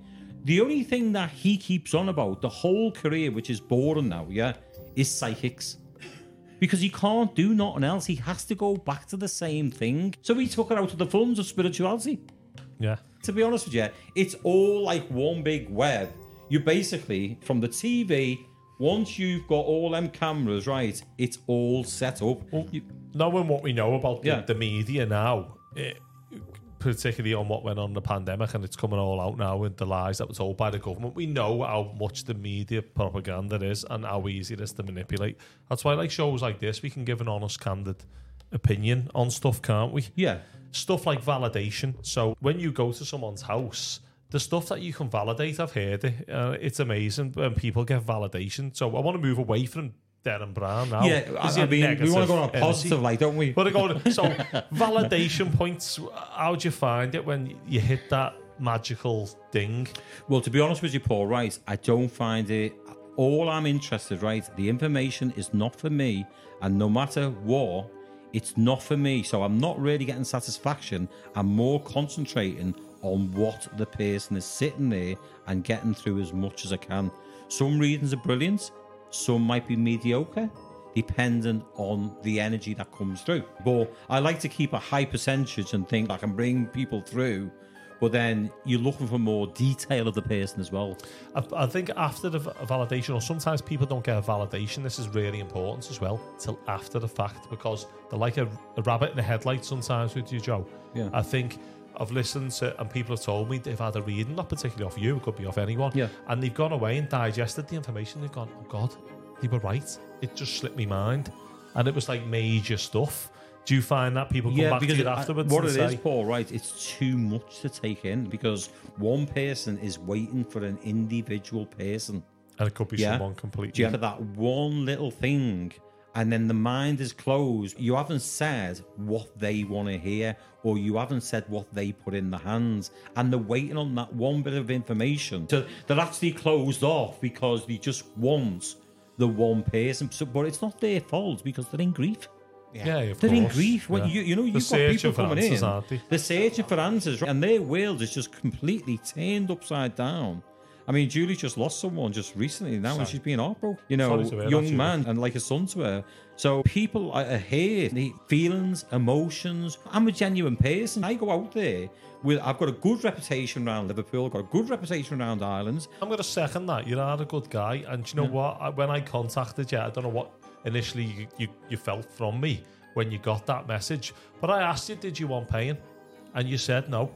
The only thing that he keeps on about the whole career, which is boring now, yeah, is psychics because he can't do nothing else. He has to go back to the same thing. So he took it out of the funds of spirituality. yeah. To be honest with you, it's all like one big web. You basically, from the TV, once you've got all them cameras right, it's all set up. Well, You- knowing what we know about the, Yeah. the media now, it, particularly on what went on in the pandemic, and it's coming all out now with the lies that were told by the government. We know how much the media propaganda is and how easy it is to manipulate. That's why, like shows like this, we can give an honest, candid opinion on stuff, can't we? Yeah. Stuff like validation. So when you go to someone's house, the stuff that you can validate, I've heard it. Uh, it's amazing when people get validation. So I want to move away from Derren Brown now. Yeah, I, I mean, we want to go on a positive energy? light, don't we? But I go so validation points. How do you find it when you hit that magical thing? Well, to be honest with you, Paul, right, I don't find it. All I'm interested, right, the information is not for me, and no matter what, it's not for me. So I'm not really getting satisfaction. I'm more concentrating on what the person is sitting there and getting through as much as I can. Some readings are brilliant, some might be mediocre, dependent on the energy that comes through. But I like to keep a high percentage and think I can bring people through but then you're looking for more detail of the person as well. I, I think after the validation, or sometimes people don't get a validation. This is really important as well till after the fact because they're like a, a rabbit in the headlights sometimes with you, Joe. Yeah. I think I've listened to and people have told me they've had a reading, not particularly off you, it could be off anyone. Yeah. And they've gone away and digested the information. They've gone, oh God, they were right. It just slipped me mind, and it was like major stuff. Do you find that people come back to you I- afterwards? what and it say, is, Paul, right? It's too much to take in because one person is waiting for an individual person. and it could be Yeah. someone completely. Do you have that one little thing, and then the mind is closed? You haven't said what they want to hear, or you haven't said what they put in the hands, and they're waiting on that one bit of information. So they're actually closed off because they just want the one person. So, but it's not their fault because they're in grief. yeah, of course. They're in grief. When Yeah. you you know you've got people searching for coming answers, in. aren't they? They're searching for answers, and their world is just completely turned upside down. I mean, Julie just lost someone just recently now, and she's been heartbroken. You know, Sorry that, young man and like a son to her. So people are here, the feelings, emotions. I'm a genuine person. I go out there with. I've got a good reputation around Liverpool. I've Got a good reputation around Ireland. I'm going to second that. You are a good guy, and you know what? I, when I contacted you, I don't know what initially you, you, you felt from me when you got that message, but I asked you, did you want paying? And you said no.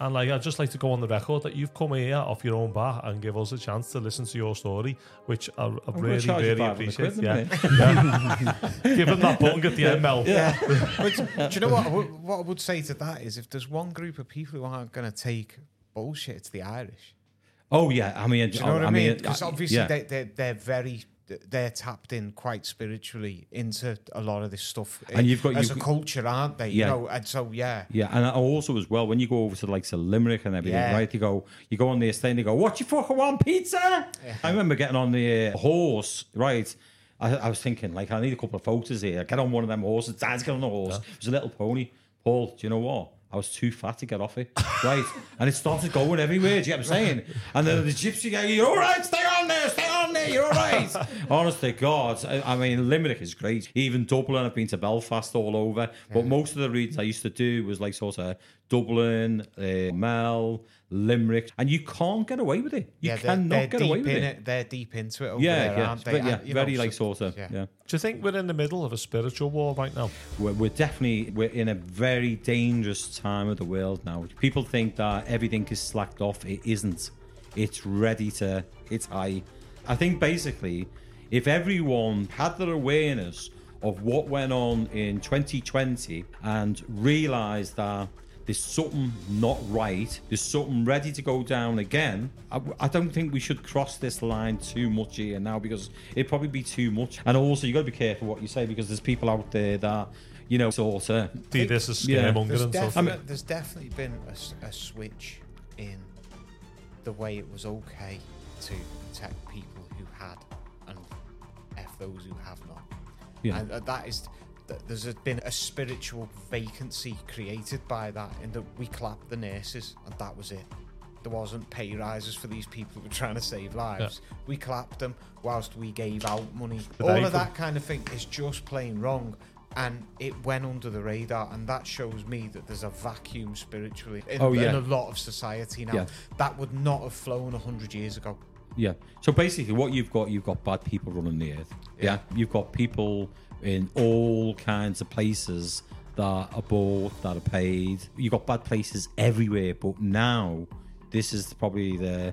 And uh, like, I'd just like to go on the record that you've come here off your own bat and give us a chance to listen to your story, which I, I I'm gonna really, really appreciate. quid in a Yeah. Give him that bung at the end, Mel. Yeah. But do you know what? I would, what I would say to that is, if there's one group of people who aren't going to take bullshit, it's the Irish. Oh yeah, I mean, Do you know oh, what I, mean? Because obviously yeah. they, they're they're very they're tapped in quite spiritually into a lot of this stuff. And you've got- as you've a culture, aren't they? Yeah. You know, and so yeah. Yeah, and also as well, when you go over to like to Limerick and everything, Yeah. right? You go, you go on the estate and you go, "What you fucking want, pizza?" I remember getting on the uh, horse, right? I, I was thinking, like, I need a couple of photos here. Get on one of them horses. Dad's get on the horse. It was a little pony. Paul, do you know what? I was too fat to get off it, right? and it started going everywhere. Do you get what I'm saying? And then the gypsy guy, "You're all right. Stay on there. Stay on there. You're all right." Honestly, God, I, I mean, Limerick is great. Even Dublin, I've been to Belfast all over. But most of the readings I used to do was like sort of Dublin, uh, Mel, Limerick, and you can't get away with it. You yeah, they're, cannot they're get deep away with it. it. They're deep into it over Yeah, there, yeah, aren't but they? yeah, And, you very know, like sort of, yeah. Do you think we're in the middle of a spiritual war right now? We're, we're definitely we're in a very dangerous time of the world now. People think that everything is slacked off. It isn't. It's ready to. It's high. I think basically, if everyone had their awareness of what went on in 2020 and realised that there's something not right, there's something ready to go down again. I, I don't think we should cross this line too much here now because it'd probably be too much. And also, you got to be careful what you say because there's people out there that, you know, sort of. Do this is Yeah. scaremongering There's, and stuff. definite, there's definitely been a switch in the way it was okay to protect people who had and F those who have not. Yeah. And uh, that is, th- there's been a spiritual vacancy created by that, in that we clapped the nurses and that was it. There wasn't pay rises for these people who were trying to save lives. We clapped them whilst we gave out money. All of that kind of thing is just plain wrong. And it went under the radar, and that shows me that there's a vacuum spiritually in, Oh, yeah. in a lot of society now. Yeah. That would not have flown 100 years ago. Yeah. So basically, what you've got, you've got bad people running the earth. Yeah. Yeah. You've got people in all kinds of places that are bought, that are paid. You've got bad places everywhere, but now this is probably the.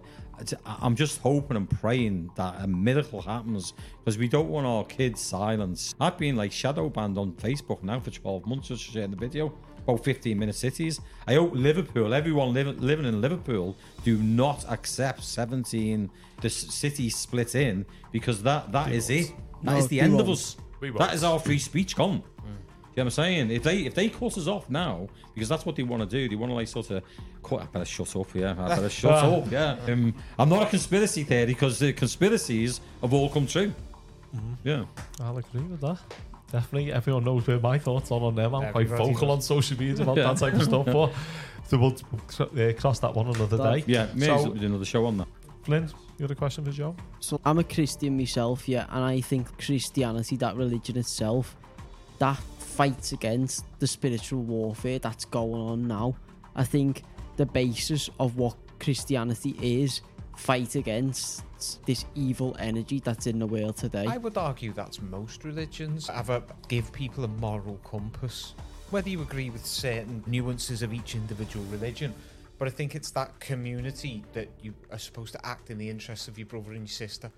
I'm just hoping and praying that a miracle happens because we don't want our kids silenced. I've been like shadow banned on Facebook now for 12 months just sharing the video about 15 minute cities. I hope Liverpool, everyone liv- living in Liverpool, do not accept 17 the city split in because that that is it. That is No, the we end of us. We That won't. is our free speech gone. You know what I'm saying? If they if they cut us off now, because that's what they want to do, they want to like sort of cut. I better shut up, yeah. I better shut up, yeah. Um, I'm not a conspiracy theory because the conspiracies have all come true. Yeah. I'll agree with that. Definitely, everyone knows where my thoughts are on them. I'm quite Everybody vocal does. on social media about Yeah. that type of stuff. But so we'll uh, cross that one another day. Yeah, maybe So- so, do another show on that. Flynn, you had a question for Joe? So I'm a Christian myself, yeah, and I think Christianity, that religion itself, that fights against the spiritual warfare that's going on now. I think the basis of what Christianity is fight against this evil energy that's in the world today. I would argue that's most religions. Have a give people a moral compass. Whether you agree with certain nuances of each individual religion, but I think it's that community that you are supposed to act in the interests of your brother and your sister.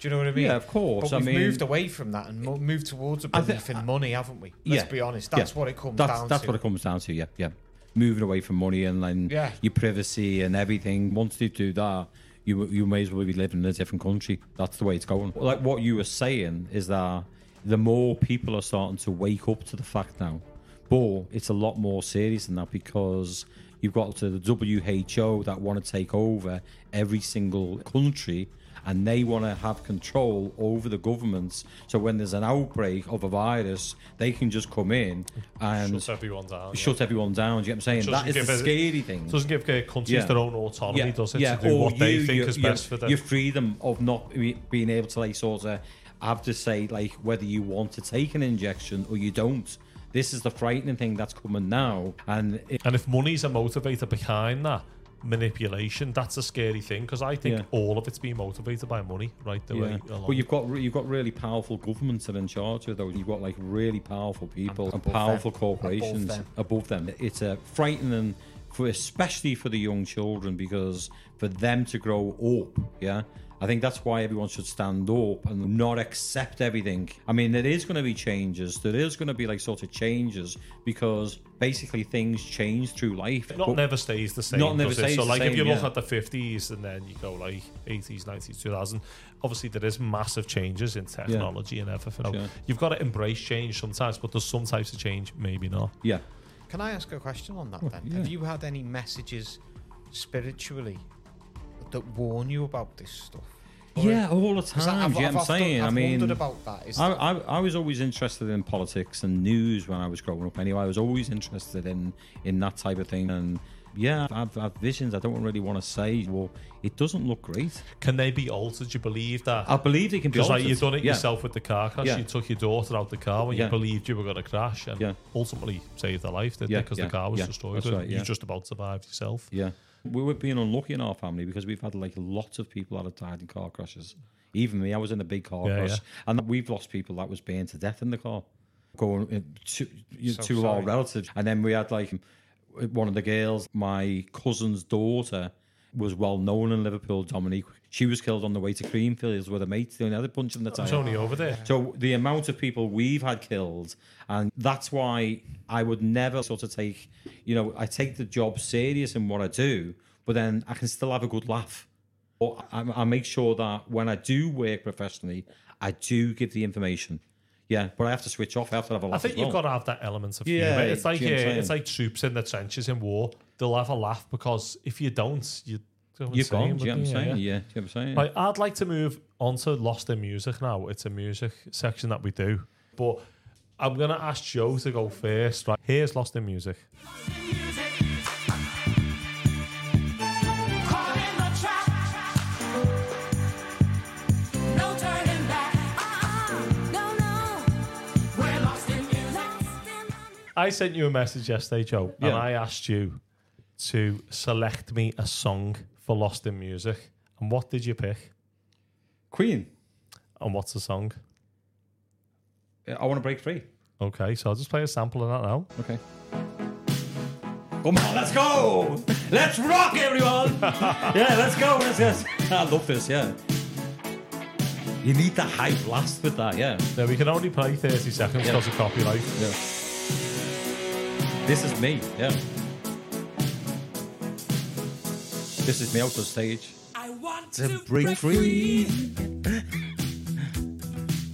Do you know what I mean? Yeah, of course. But I we've mean, moved away from that and mo- moved towards a thi- belief in money, haven't we? Let's Yeah. be honest. Yeah. That's what it comes that's down that's to. That's what it comes down to. Yeah, yeah. Moving away from money and then Yeah. your privacy and everything. Once you do that, you you may as well be living in a different country. That's the way it's going. Like what you were saying is that the more people are starting to wake up to the fact now, but it's a lot more serious than that because you've got to the WHO that want to take over every single country and they want to have control over the governments. So when there's an outbreak of a virus, they can just come in and Shut everyone down. shut everyone down. Do you get what I'm saying? That is give the it- scary thing. Doesn't give countries Yeah. their own autonomy, does it? to do or what they you- think your- is best for them. Your freedom of not being able to like sort of have to say like whether you want to take an injection or you don't. This is the frightening thing that's coming now, and it, And if money's a motivator behind that manipulation, that's a scary thing because I think Yeah. all of it's being motivated by money, right? The yeah. way. But you've got re- you've got really powerful governments that are in charge of those. You've got like really powerful people and, above powerful them. corporations Above them. above them. It's a frightening for especially for the young children because for them to grow up, yeah. I think that's why everyone should stand up and not accept everything. I mean, there is going to be changes. There is going to be like sort of changes because basically things change through life. not But- never stays the same. Not never does it? stays So, the like, if you look yeah. at the 50s and then you go like 80s, 90s, 2000, obviously there is massive changes in technology and everything. Sure. You've got to embrace change sometimes, but there's some types of change maybe not. yeah. Can I ask a question on that then? yeah. Have you had any messages spiritually that warn you about this stuff? Or- Yeah, all the time. I've- do you I've, I'm often- saying? I've I mean, about that. Is I, I, I was always interested in politics and news when I was growing up. Anyway, I was always interested in in that type of thing. And yeah, I've, I've visions. I don't really want to say. Well, it doesn't look great. Can they be altered? You believe that? I believe they can be Because like you've done it yeah. yourself with the car crash, Yeah. you took your daughter out the car when Yeah. you believed you were going to crash, and Yeah. ultimately saved her life, didn't Yeah, it? Because yeah, the car was yeah, destroyed. that's and right, You just about survived yourself. Yeah, we were being unlucky in our family because we've had like lots of people that have died in car crashes. Even me, I was in a big car Yeah, crash, yeah. and we've lost people that was burned to death in the car, going uh, to, So to our relatives. And then we had like one of the girls, my cousin's daughter, was well known in Liverpool. Dominique, she was killed on the way to Creamfields with a mate. The other punch in the It's tire. only over there. So the amount of people we've had killed, and that's why I would never sort of take, you know, I take the job serious in what I do, but then I can still have a good laugh. But I, I make sure that when I do work professionally, I do give the information. Yeah, but I have to switch off. I have to have a laugh. I think you've well. got to have that element of Yeah. It's like do you know what I'm uh, it's like troops in the trenches in war. They'll have a laugh because if you don't, you insane, gone. Do you know what I'm saying? you? Yeah. Do you know what I'm saying? I'd like to move on to Lost in Music now. It's a music section that we do. But I'm going to ask Joe to go first. Right, here's Lost in Music. Caught in the trap. No turning back. No, no. We're lost in music. I sent you a message yesterday, Joe, and I asked you to select me a song for Lost in Music. And what did you pick? Queen. And what's the song? Uh, I want to break free. Okay, so I'll just play a sample of that now. Okay. Come on, let's go! Let's rock, everyone! yeah, let's go. Let's, yes. I love this, yeah. You need the high blast with that, yeah. Yeah, we can only play 30 seconds Yeah. because of copyright. yeah. This is me, yeah. This is me out on stage. I want To to break break free. free.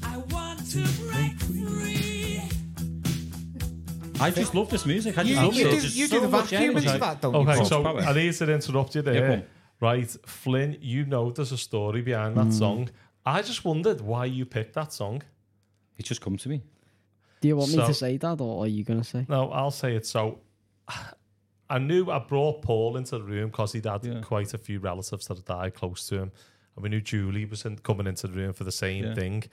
I want to break free. I just love this music. I just You, love you it. do, It's just you so do the vacuum energy. into that, don't Okay, you? Okay, so power. I need to interrupt you there. on. right, Flynn, you know there's a story behind that mm. song. I just wondered why you picked that song. It just come to me. Do you want me to say that, or are you going to say? No, I'll say it. So I knew I brought Paul into the room because he'd had Yeah. quite a few relatives that had died close to him. And we knew Julie was in, coming into the room for the same Yeah. thing.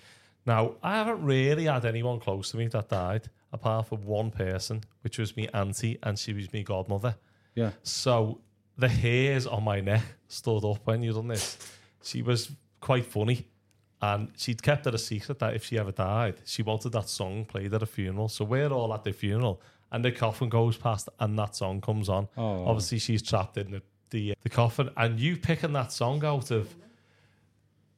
Now, I haven't really had anyone close to me that died, apart from one person, which was me auntie, and she was my godmother. Yeah. So the hairs on my neck stood up when you done this. She was quite funny. And she'd kept it a secret that if she ever died, she wanted that song played at a funeral. So we're all at the funeral, and the coffin goes past, and that song comes on. Oh. Obviously, she's trapped in the, the uh, the coffin, and you picking that song out of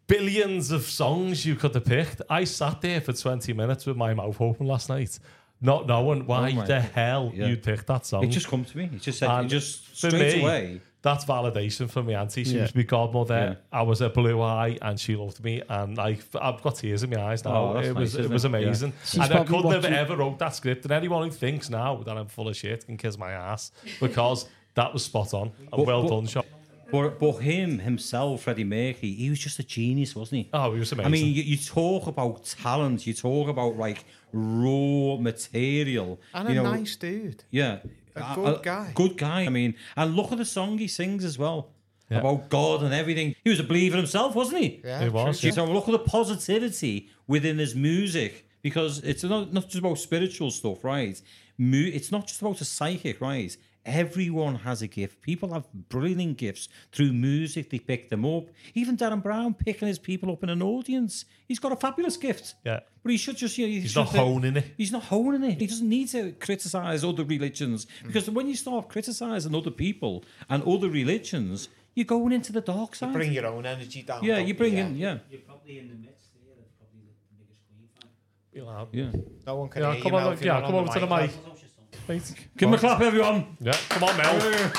billions of songs you could have picked. I sat there for twenty minutes with my mouth open last night, not knowing why Oh the hell Yeah. you'd picked that song. It just come to me. It just said, it just straight me, away. That's validation for me auntie. She Yeah. was my godmother. Yeah. I was a blue eye, and she loved me. And like, I've got tears in my eyes now. Oh, that's it was nice, it was amazing. She's and I couldn't have ever wrote that script. And anyone who thinks now that I'm full of shit can kiss my ass because that was spot on. And But- well but- done, shot. But, but him, himself, Freddie Mercury, he was just a genius, wasn't he? Oh, he was amazing. I mean, you, you talk about talent, you talk about like raw material. And you a know, nice dude. Yeah. A good guy. Good guy. I mean, and look at the song he sings as well Yeah. about God and everything. He was a believer himself, wasn't he? Yeah, It was, true. yeah. So look at the positivity within his music because it's not, not just about spiritual stuff, right? Mu- it's not just about the psychic, right? Everyone has a gift. People have brilliant gifts through music. They pick them up. Even Derren Brown picking his people up in an audience. He's got a fabulous gift. Yeah. But he should just, you know, he He's should not honing it. He's not honing it. He doesn't need to criticize other religions mm. because when you start criticizing other people and other religions, you're going into the dark side. Bring your own energy down. yeah, you bring in, yeah, You're probably in the midst there of probably the, the biggest Queen fan. Be loud. yeah. No one can Yeah, hear come you, on, yeah, come on over to the mic. How's your. Give him a clap, everyone. Yeah, come on, Mel.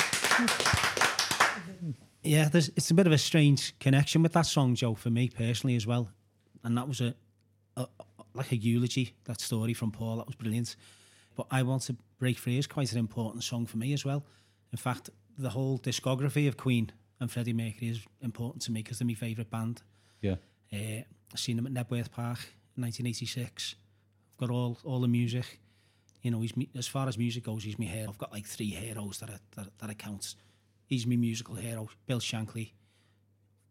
Yeah, there's, it's a bit of a strange connection with that song, Joe, for me personally as well. And that was a, a like a eulogy, that story from Paul. That was brilliant. But I Want to Break Free is quite an important song for me as well. In fact, the whole discography of Queen and Freddie Mercury is important to me because they're my favourite band. Yeah. Uh, I seen them at Knebworth Park in 1986. I've got all all the music. You know, he's me, as far as music goes, he's my hero. I've got like three heroes that I, that, that I count. He's my musical hero, Bill Shankly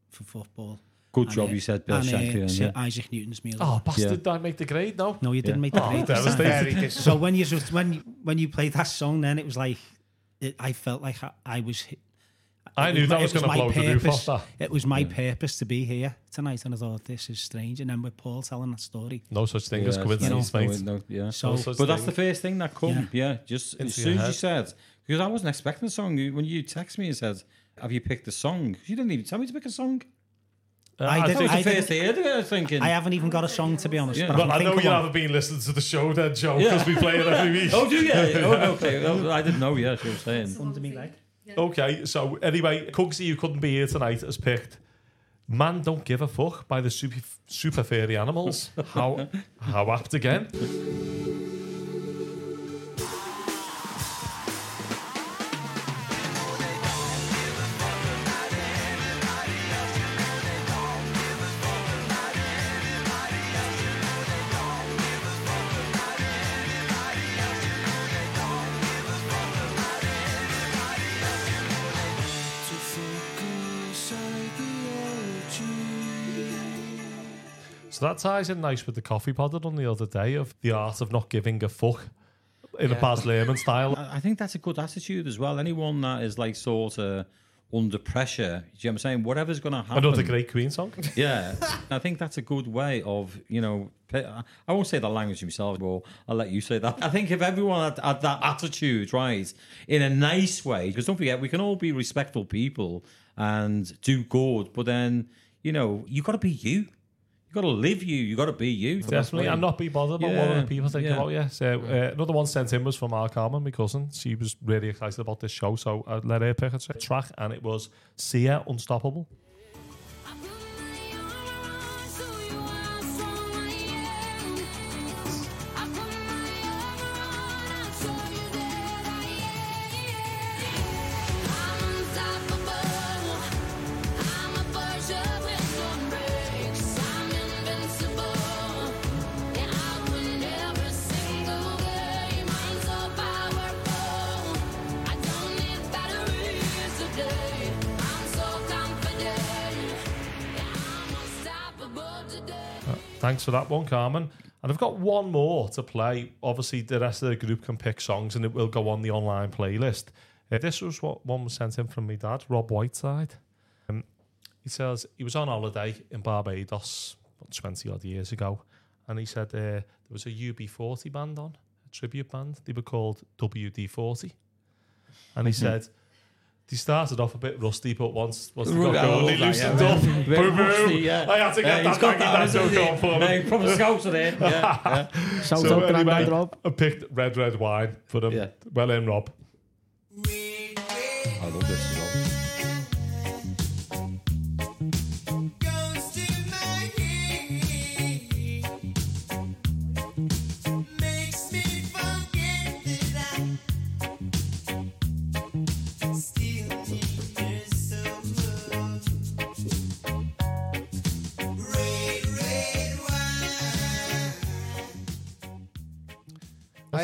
for football. Good And, job uh, you said Bill and, uh, Shankly. and, Sir yeah. Isaac Newton's meal. Oh, bastard, did I make the grade? No. no, you didn't Yeah. make the Oh, grade. this time. Very dis- So when you when you, when you played that song, then it was like it, I felt like I, I was. Hit- I it knew my- that was it going to my blow the roof purpose. off that. It was my purpose to be here tonight, and I thought this is strange. And then with Paul telling that story, No such thing as Yeah, coincidence, no, mate. no, yeah. So- No such But that's the first thing that come. Yeah, just Into as soon as you said, because I wasn't expecting the song. When you text me and said, "Have you picked a song?" You didn't even tell me to pick a song. Uh, I I did- That was I first hear of it, I was thinking. I haven't even got a song to be honest. Yeah. But well, I, I know think you of one. haven't been listening to the show then, Joe, Yeah. because we play it every week. oh, do you? Yeah. oh, okay. I didn't know. Yeah, she was saying. Under me leg. Okay, so anyway, Cugsy, you couldn't be here tonight, has picked Man Don't Give a Fuck by the Super, super Furry Animals. How, how apt again. Ties in nice with the coffee pod I done the other day of the art of not giving a fuck in a Yeah. Baz Luhrmann style. I think that's a good attitude as well. Anyone that is like sort of under pressure. Do you know what I'm saying? Whatever's going to happen. Another great Queen song. Yeah, I think that's a good way of you know. I won't say the language myself, but I'll let you say that. I think if everyone had, had that attitude, right, in a nice way, because don't forget, we can all be respectful people and do good, but then you know you've got to be you. You got to live you. You got to be you. Definitely, and not be bothered about what Yeah, other people think yeah. about you. So uh, another one sent in was from our Carmen, my cousin. She was really excited about this show, so I let her pick a tra- track, and it was Sia Unstoppable. Thanks for that one, Carmen. And I've got one more to play. Obviously, the rest of the group can pick songs, and it will go on the online playlist. Uh, this was what one was sent in from my dad, Rob Whiteside. Um, he says he was on holiday in Barbados about 20 odd years ago, and he said uh, there was a UB40 band on, a tribute band. They were called WD40. And he said they started off a bit rusty, but once, once they got going, love they loosened yeah. up. Boom, boom. yeah. I had to get Yeah, that got back that, in that hasn't joke he? on for me. Yeah, proper scouts are there. Yeah, yeah. Shout So out anyway, Rob. I picked red, red wine for them. Yeah. Well in, Rob. I love this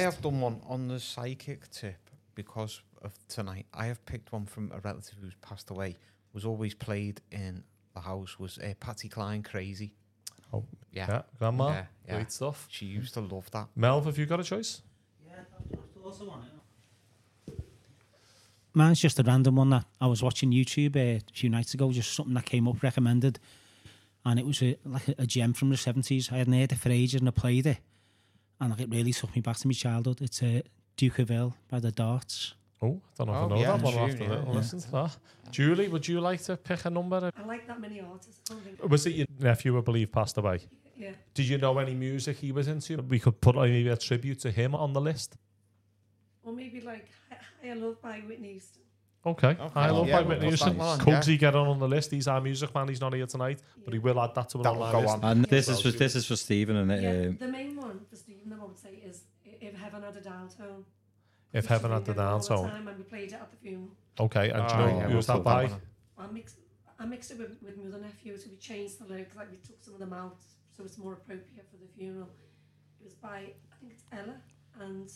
have done one on the psychic tip because of tonight. I have picked one from a relative who's passed away. Was always played in the house. Was uh, Patsy Cline crazy? Oh, Yeah. Yeah, grandma. Yeah, yeah. Great stuff. She used to love that. Melv, have you got a choice? Yeah, mine's just a random one that I was watching YouTube uh, a few nights ago, just something that came up recommended. And it was a, like a, a gem from the 70s. I hadn't heard it for ages and I played it. And like, it really took me back to my childhood. It's uh, Duke of Earl by the Darts. Oh, I don't know if Oh, I know yeah, that one tune, after yeah, that. yeah. Listen to that. Julie, would you like to pick a number? I like that many artists. I don't think. Was it your nephew, I believe, passed away? Yeah. Did you know any music he was into? We could put maybe a tribute to him on the list. Or maybe like I, Higher Love by Whitney Houston. Okay. Okay. I love Yeah, by Whitney put Houston. that one on, Kugsy get on on the list. He's our music man. He's not here tonight, but he will add that to an online go list. on. And this is for this is for Stephen and Yeah, uh, the main one for Stephen, I would say, is If Heaven Had a Dial Tone." If Heaven Had the Dial Tone. the time And we played it at the funeral. Okay, and do Oh, you know yeah, who we'll was that by? one. I mixed, I mixed it with, with my other nephew, so we changed the lyrics, like we took some of them out, so it's more appropriate for the funeral. It was by, I think it's Ella, and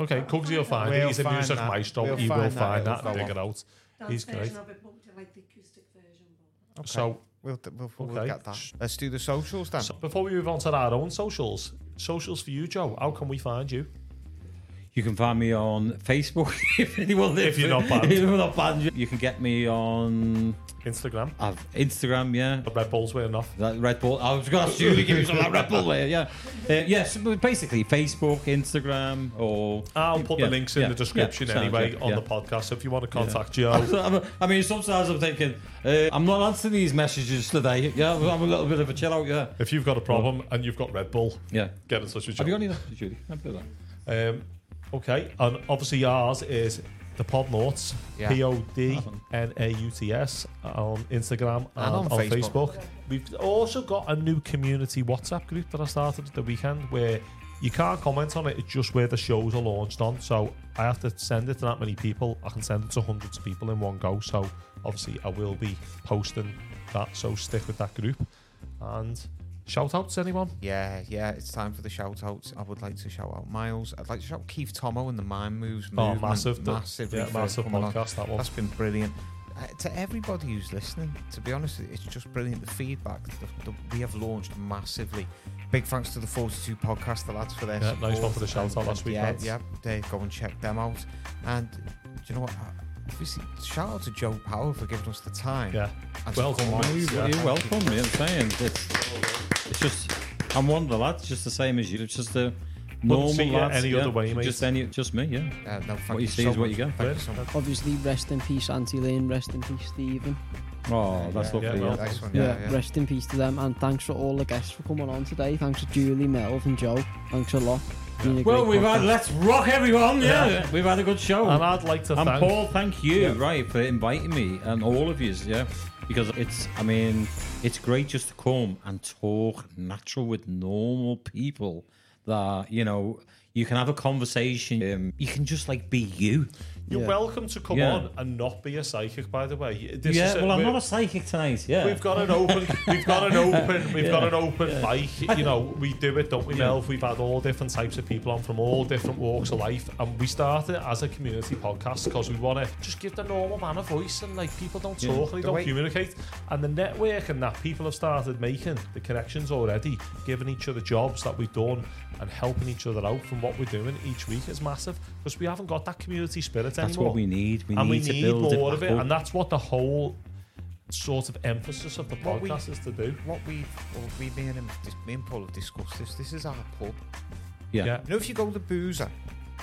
Okay, Kugsy will find it. We'll He's a find music that. maestro. We'll he will find that. that and go dig it out. Dan's He's great. of it, but like the acoustic version? Okay. So, We'll, we'll, we'll Okay. get that. Let's do the socials then. so before we move on to our own socials, socials for you, Joe. How can we find you? You can find me on Facebook if anyone If you're not banned. If you're not banned, you can get me on Instagram. I've Instagram, yeah. The Red Bull's wearing off. That Red Bull. I was going to ask you to give me some of that Red Bull there, yeah. Uh, yes, but basically Facebook, Instagram, or I'll put Yeah, the links in yeah, the description yeah, anyway on yeah. the podcast. So if you want to contact Joe, I'm- mean, sometimes I'm thinking, uh, I'm not answering these messages today. Yeah, I'm a little bit of a chill out. Yeah, if you've got a problem and you've got Red Bull, yeah. get in touch with Joe. Have you got any Judy? You got that? Um, okay, and obviously ours is the Podnauts, Yeah. P O D N A U T S on Instagram and, And on on, Facebook. Facebook. We've also got a new community WhatsApp group that I started at the weekend where you can't comment on it, it's just where the shows are launched on. So I have to send it to that many people. I can send it to hundreds of people in one go. So obviously I will be posting that. So stick with that group. And shout outs anyone? Yeah, yeah, it's time for the shout outs. I would like to shout out Miles. I'd like to shout out Keith Tomo and the Mind Moves. Oh, movement, massive. the- massively yeah, massive coming on. podcast, that one. That's been brilliant. Uh, to everybody who's listening, to be honest, it's just brilliant. The feedback the, the, we have launched massively. Big thanks to the 42 podcast, the lads, for their Yeah, support. nice one for the shout out And- last week, Yeah, lads. yeah, they go and check them out. And do you know what? obviously, shout out to Joe Power for giving us the time. Yeah. And to Well come done, on. mate. You're, Yeah. welcome. You I'm saying? It's, it's just, I'm one of the lads, just the same as you. It's just a normal see you lads. any yeah. other way, mate. Just any, just me, yeah. Uh, no, thank What you see so is what much. you get. Thank you so much. Obviously, rest in peace, Auntie Lynn. Rest in peace, Stephen. Oh, that's Yeah, lovely. yeah, Yeah, well, Nice one. Yeah, Yeah, yeah. rest in peace to them. And thanks for all the guests for coming on today. Thanks to Julie, Melv, and Joe. Thanks a lot. Been a Well, we've had. Let's Rock, everyone. Yeah, Yeah. we've had a good show. And I'd like to And thank Paul, thank you, Yeah. right, for inviting me and all of you, yeah, because it's, I mean, it's great just to come and talk natural with normal people that you know you can have a conversation. Um, you can just like be you. You're Yeah. welcome to come Yeah. on and not be a psychic, by the way. This yeah, is well, I'm not a psychic tonight. Yeah, We've got an open. We've got an open. We've got an open mic. You know, we do it, don't we, Yeah. Melv? We've had all different types of people on from all different walks of life, and we started it as a community podcast because we want to just give the normal man a voice, and like people don't Yeah. talk and they The don't way- communicate, and the network and that people have started making, the connections already, giving each other jobs that we've done, and helping each other out from what we're doing each week is massive because we haven't got that community spirit that's anymore what we need. We and need we to need build more it of it, up. and that's what the whole sort of emphasis of the What we- podcast is to do. What we, well, we, me and him, dis- me and Paul have discussed this. This is our pub. yeah. Yeah, You know, if you go to Boozer,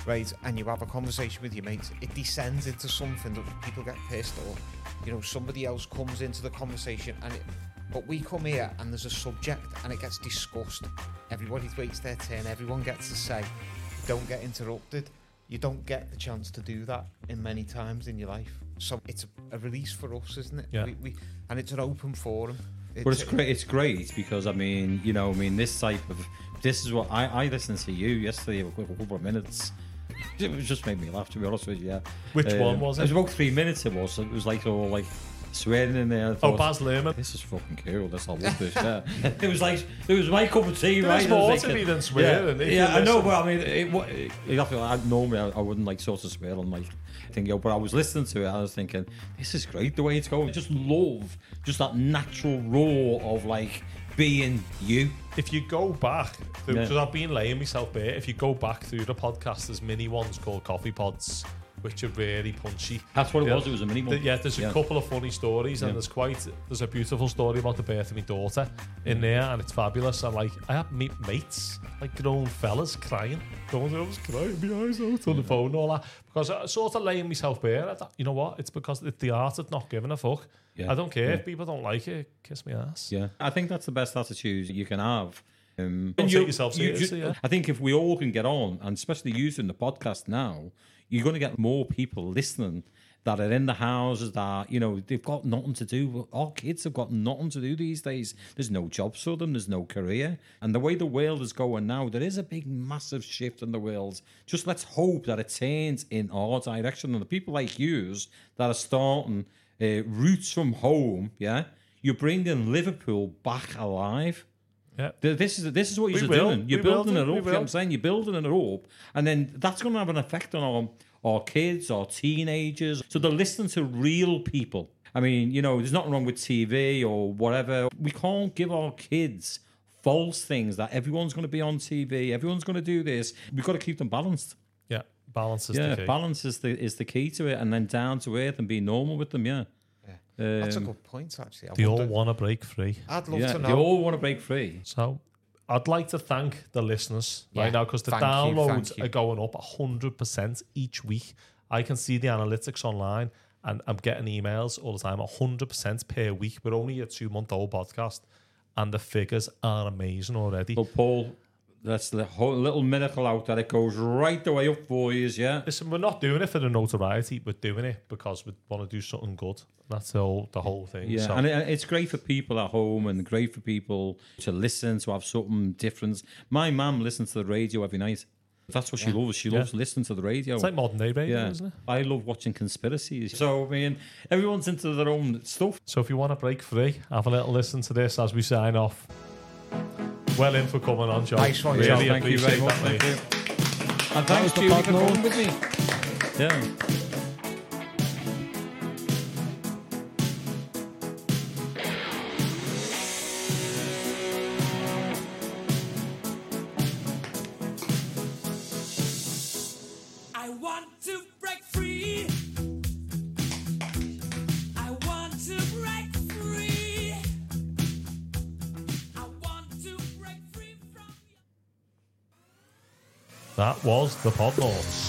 right, and you have a conversation with your mates, it descends into something that people get pissed or, you know, somebody else comes into the conversation and it, but we come here and there's a subject and it gets discussed. Everybody waits their turn, everyone gets to say, don't get interrupted. You don't get the chance to do that in many times in your life. So it's a, a release for us, isn't it? Yeah. We, we, and it's an open forum. But it's great. It's great because I mean, you know, I mean, this type of this is what I I listened to you yesterday for a couple of minutes. It just made me laugh to be honest with you. Yeah. Which Um, one was It It was about three minutes. It was. It was like all like swearing in there. I Oh, thought, Baz Luhrmann. This is fucking cool. This I love this. Yeah. it was like it was my cup of tea. There's right? I was more to thinking- me than swearing, if Yeah, I know. But I mean, it, what, it, you I, normally I, I wouldn't like sort of swear on like thing, but I was listening to it. and I was thinking, this is great the way it's going. Just love just that natural raw of like being you. If you go back, Yeah. because I've been laying myself bare, if you go back through the podcast, there's mini ones called Coffee Pods, which are really punchy. That's what it Yeah. was. It was a mini one. Yeah, there's a Yeah. couple of funny stories, and Yeah. there's quite there's a beautiful story about the birth of my daughter in there, and it's fabulous. And like, I have meet mates, like grown fellas, crying, going, I was crying my eyes out on the phone and all that, because I sort of laying myself bare. I thought, you know what? It's because it's the art of not giving a fuck. Yeah. I don't care Yeah. if people don't like it. Kiss me ass. Yeah, I think that's the best attitude you can have. Um, Don't and take you- yourself you- you- yeah. I think if we all can get on, and especially using the podcast now, you're going to get more people listening that are in the houses that you know they've got nothing to do. Our kids have got nothing to do these days. There's no jobs for them. There's no career, and the way the world is going now, there is a big, massive shift in the world. Just let's hope that it turns in our direction, and the people like yous that are starting uh, roots from home. Yeah, you're bringing Liverpool back alive. Yeah. This is this is what you're doing. You're We building do. it up. You know I'm saying you're building it up, and then that's going to have an effect on our our kids, our teenagers. So they're listening to real people. I mean, you know, there's nothing wrong with TV or whatever. We can't give our kids false things that everyone's going to be on TV, everyone's going to do this. We've got to keep them balanced. Yeah, balance is yeah, the key. balance is the is the key to it, and then down to earth and be normal with them. Yeah, That's a Um, good point, actually. I They all want to break free. I'd love yeah. to They know. all want to break free. So I'd like to thank the listeners Yeah, right now because the thank downloads thank you. are going up 100% each week. I can see the analytics online and I'm getting emails all the time 100% per week. We're only a two month old podcast and the figures are amazing already. Well, Paul, that's the whole little miracle out that it goes right the way up for you. Yeah. Listen, we're not doing it for the notoriety. We're doing it because we want to do something good. That's the whole, the whole thing. Yeah, So- and it, it's great for people at home and great for people to listen, to have something different. My mum listens to the radio every night. That's what she loves. She Yeah. loves listening to the radio. it's like modern day radio, yeah, isn't it? I love watching conspiracies. So I mean, everyone's into their own stuff. So if you want to break free, have a little listen to this as we sign off. Well in for coming on, John. Nice one, really John. Thank you very appreciate much. that, mate. Thank you. And That was thanks the Julie pod for note. coming with me. Yeah. Was the Podnauts.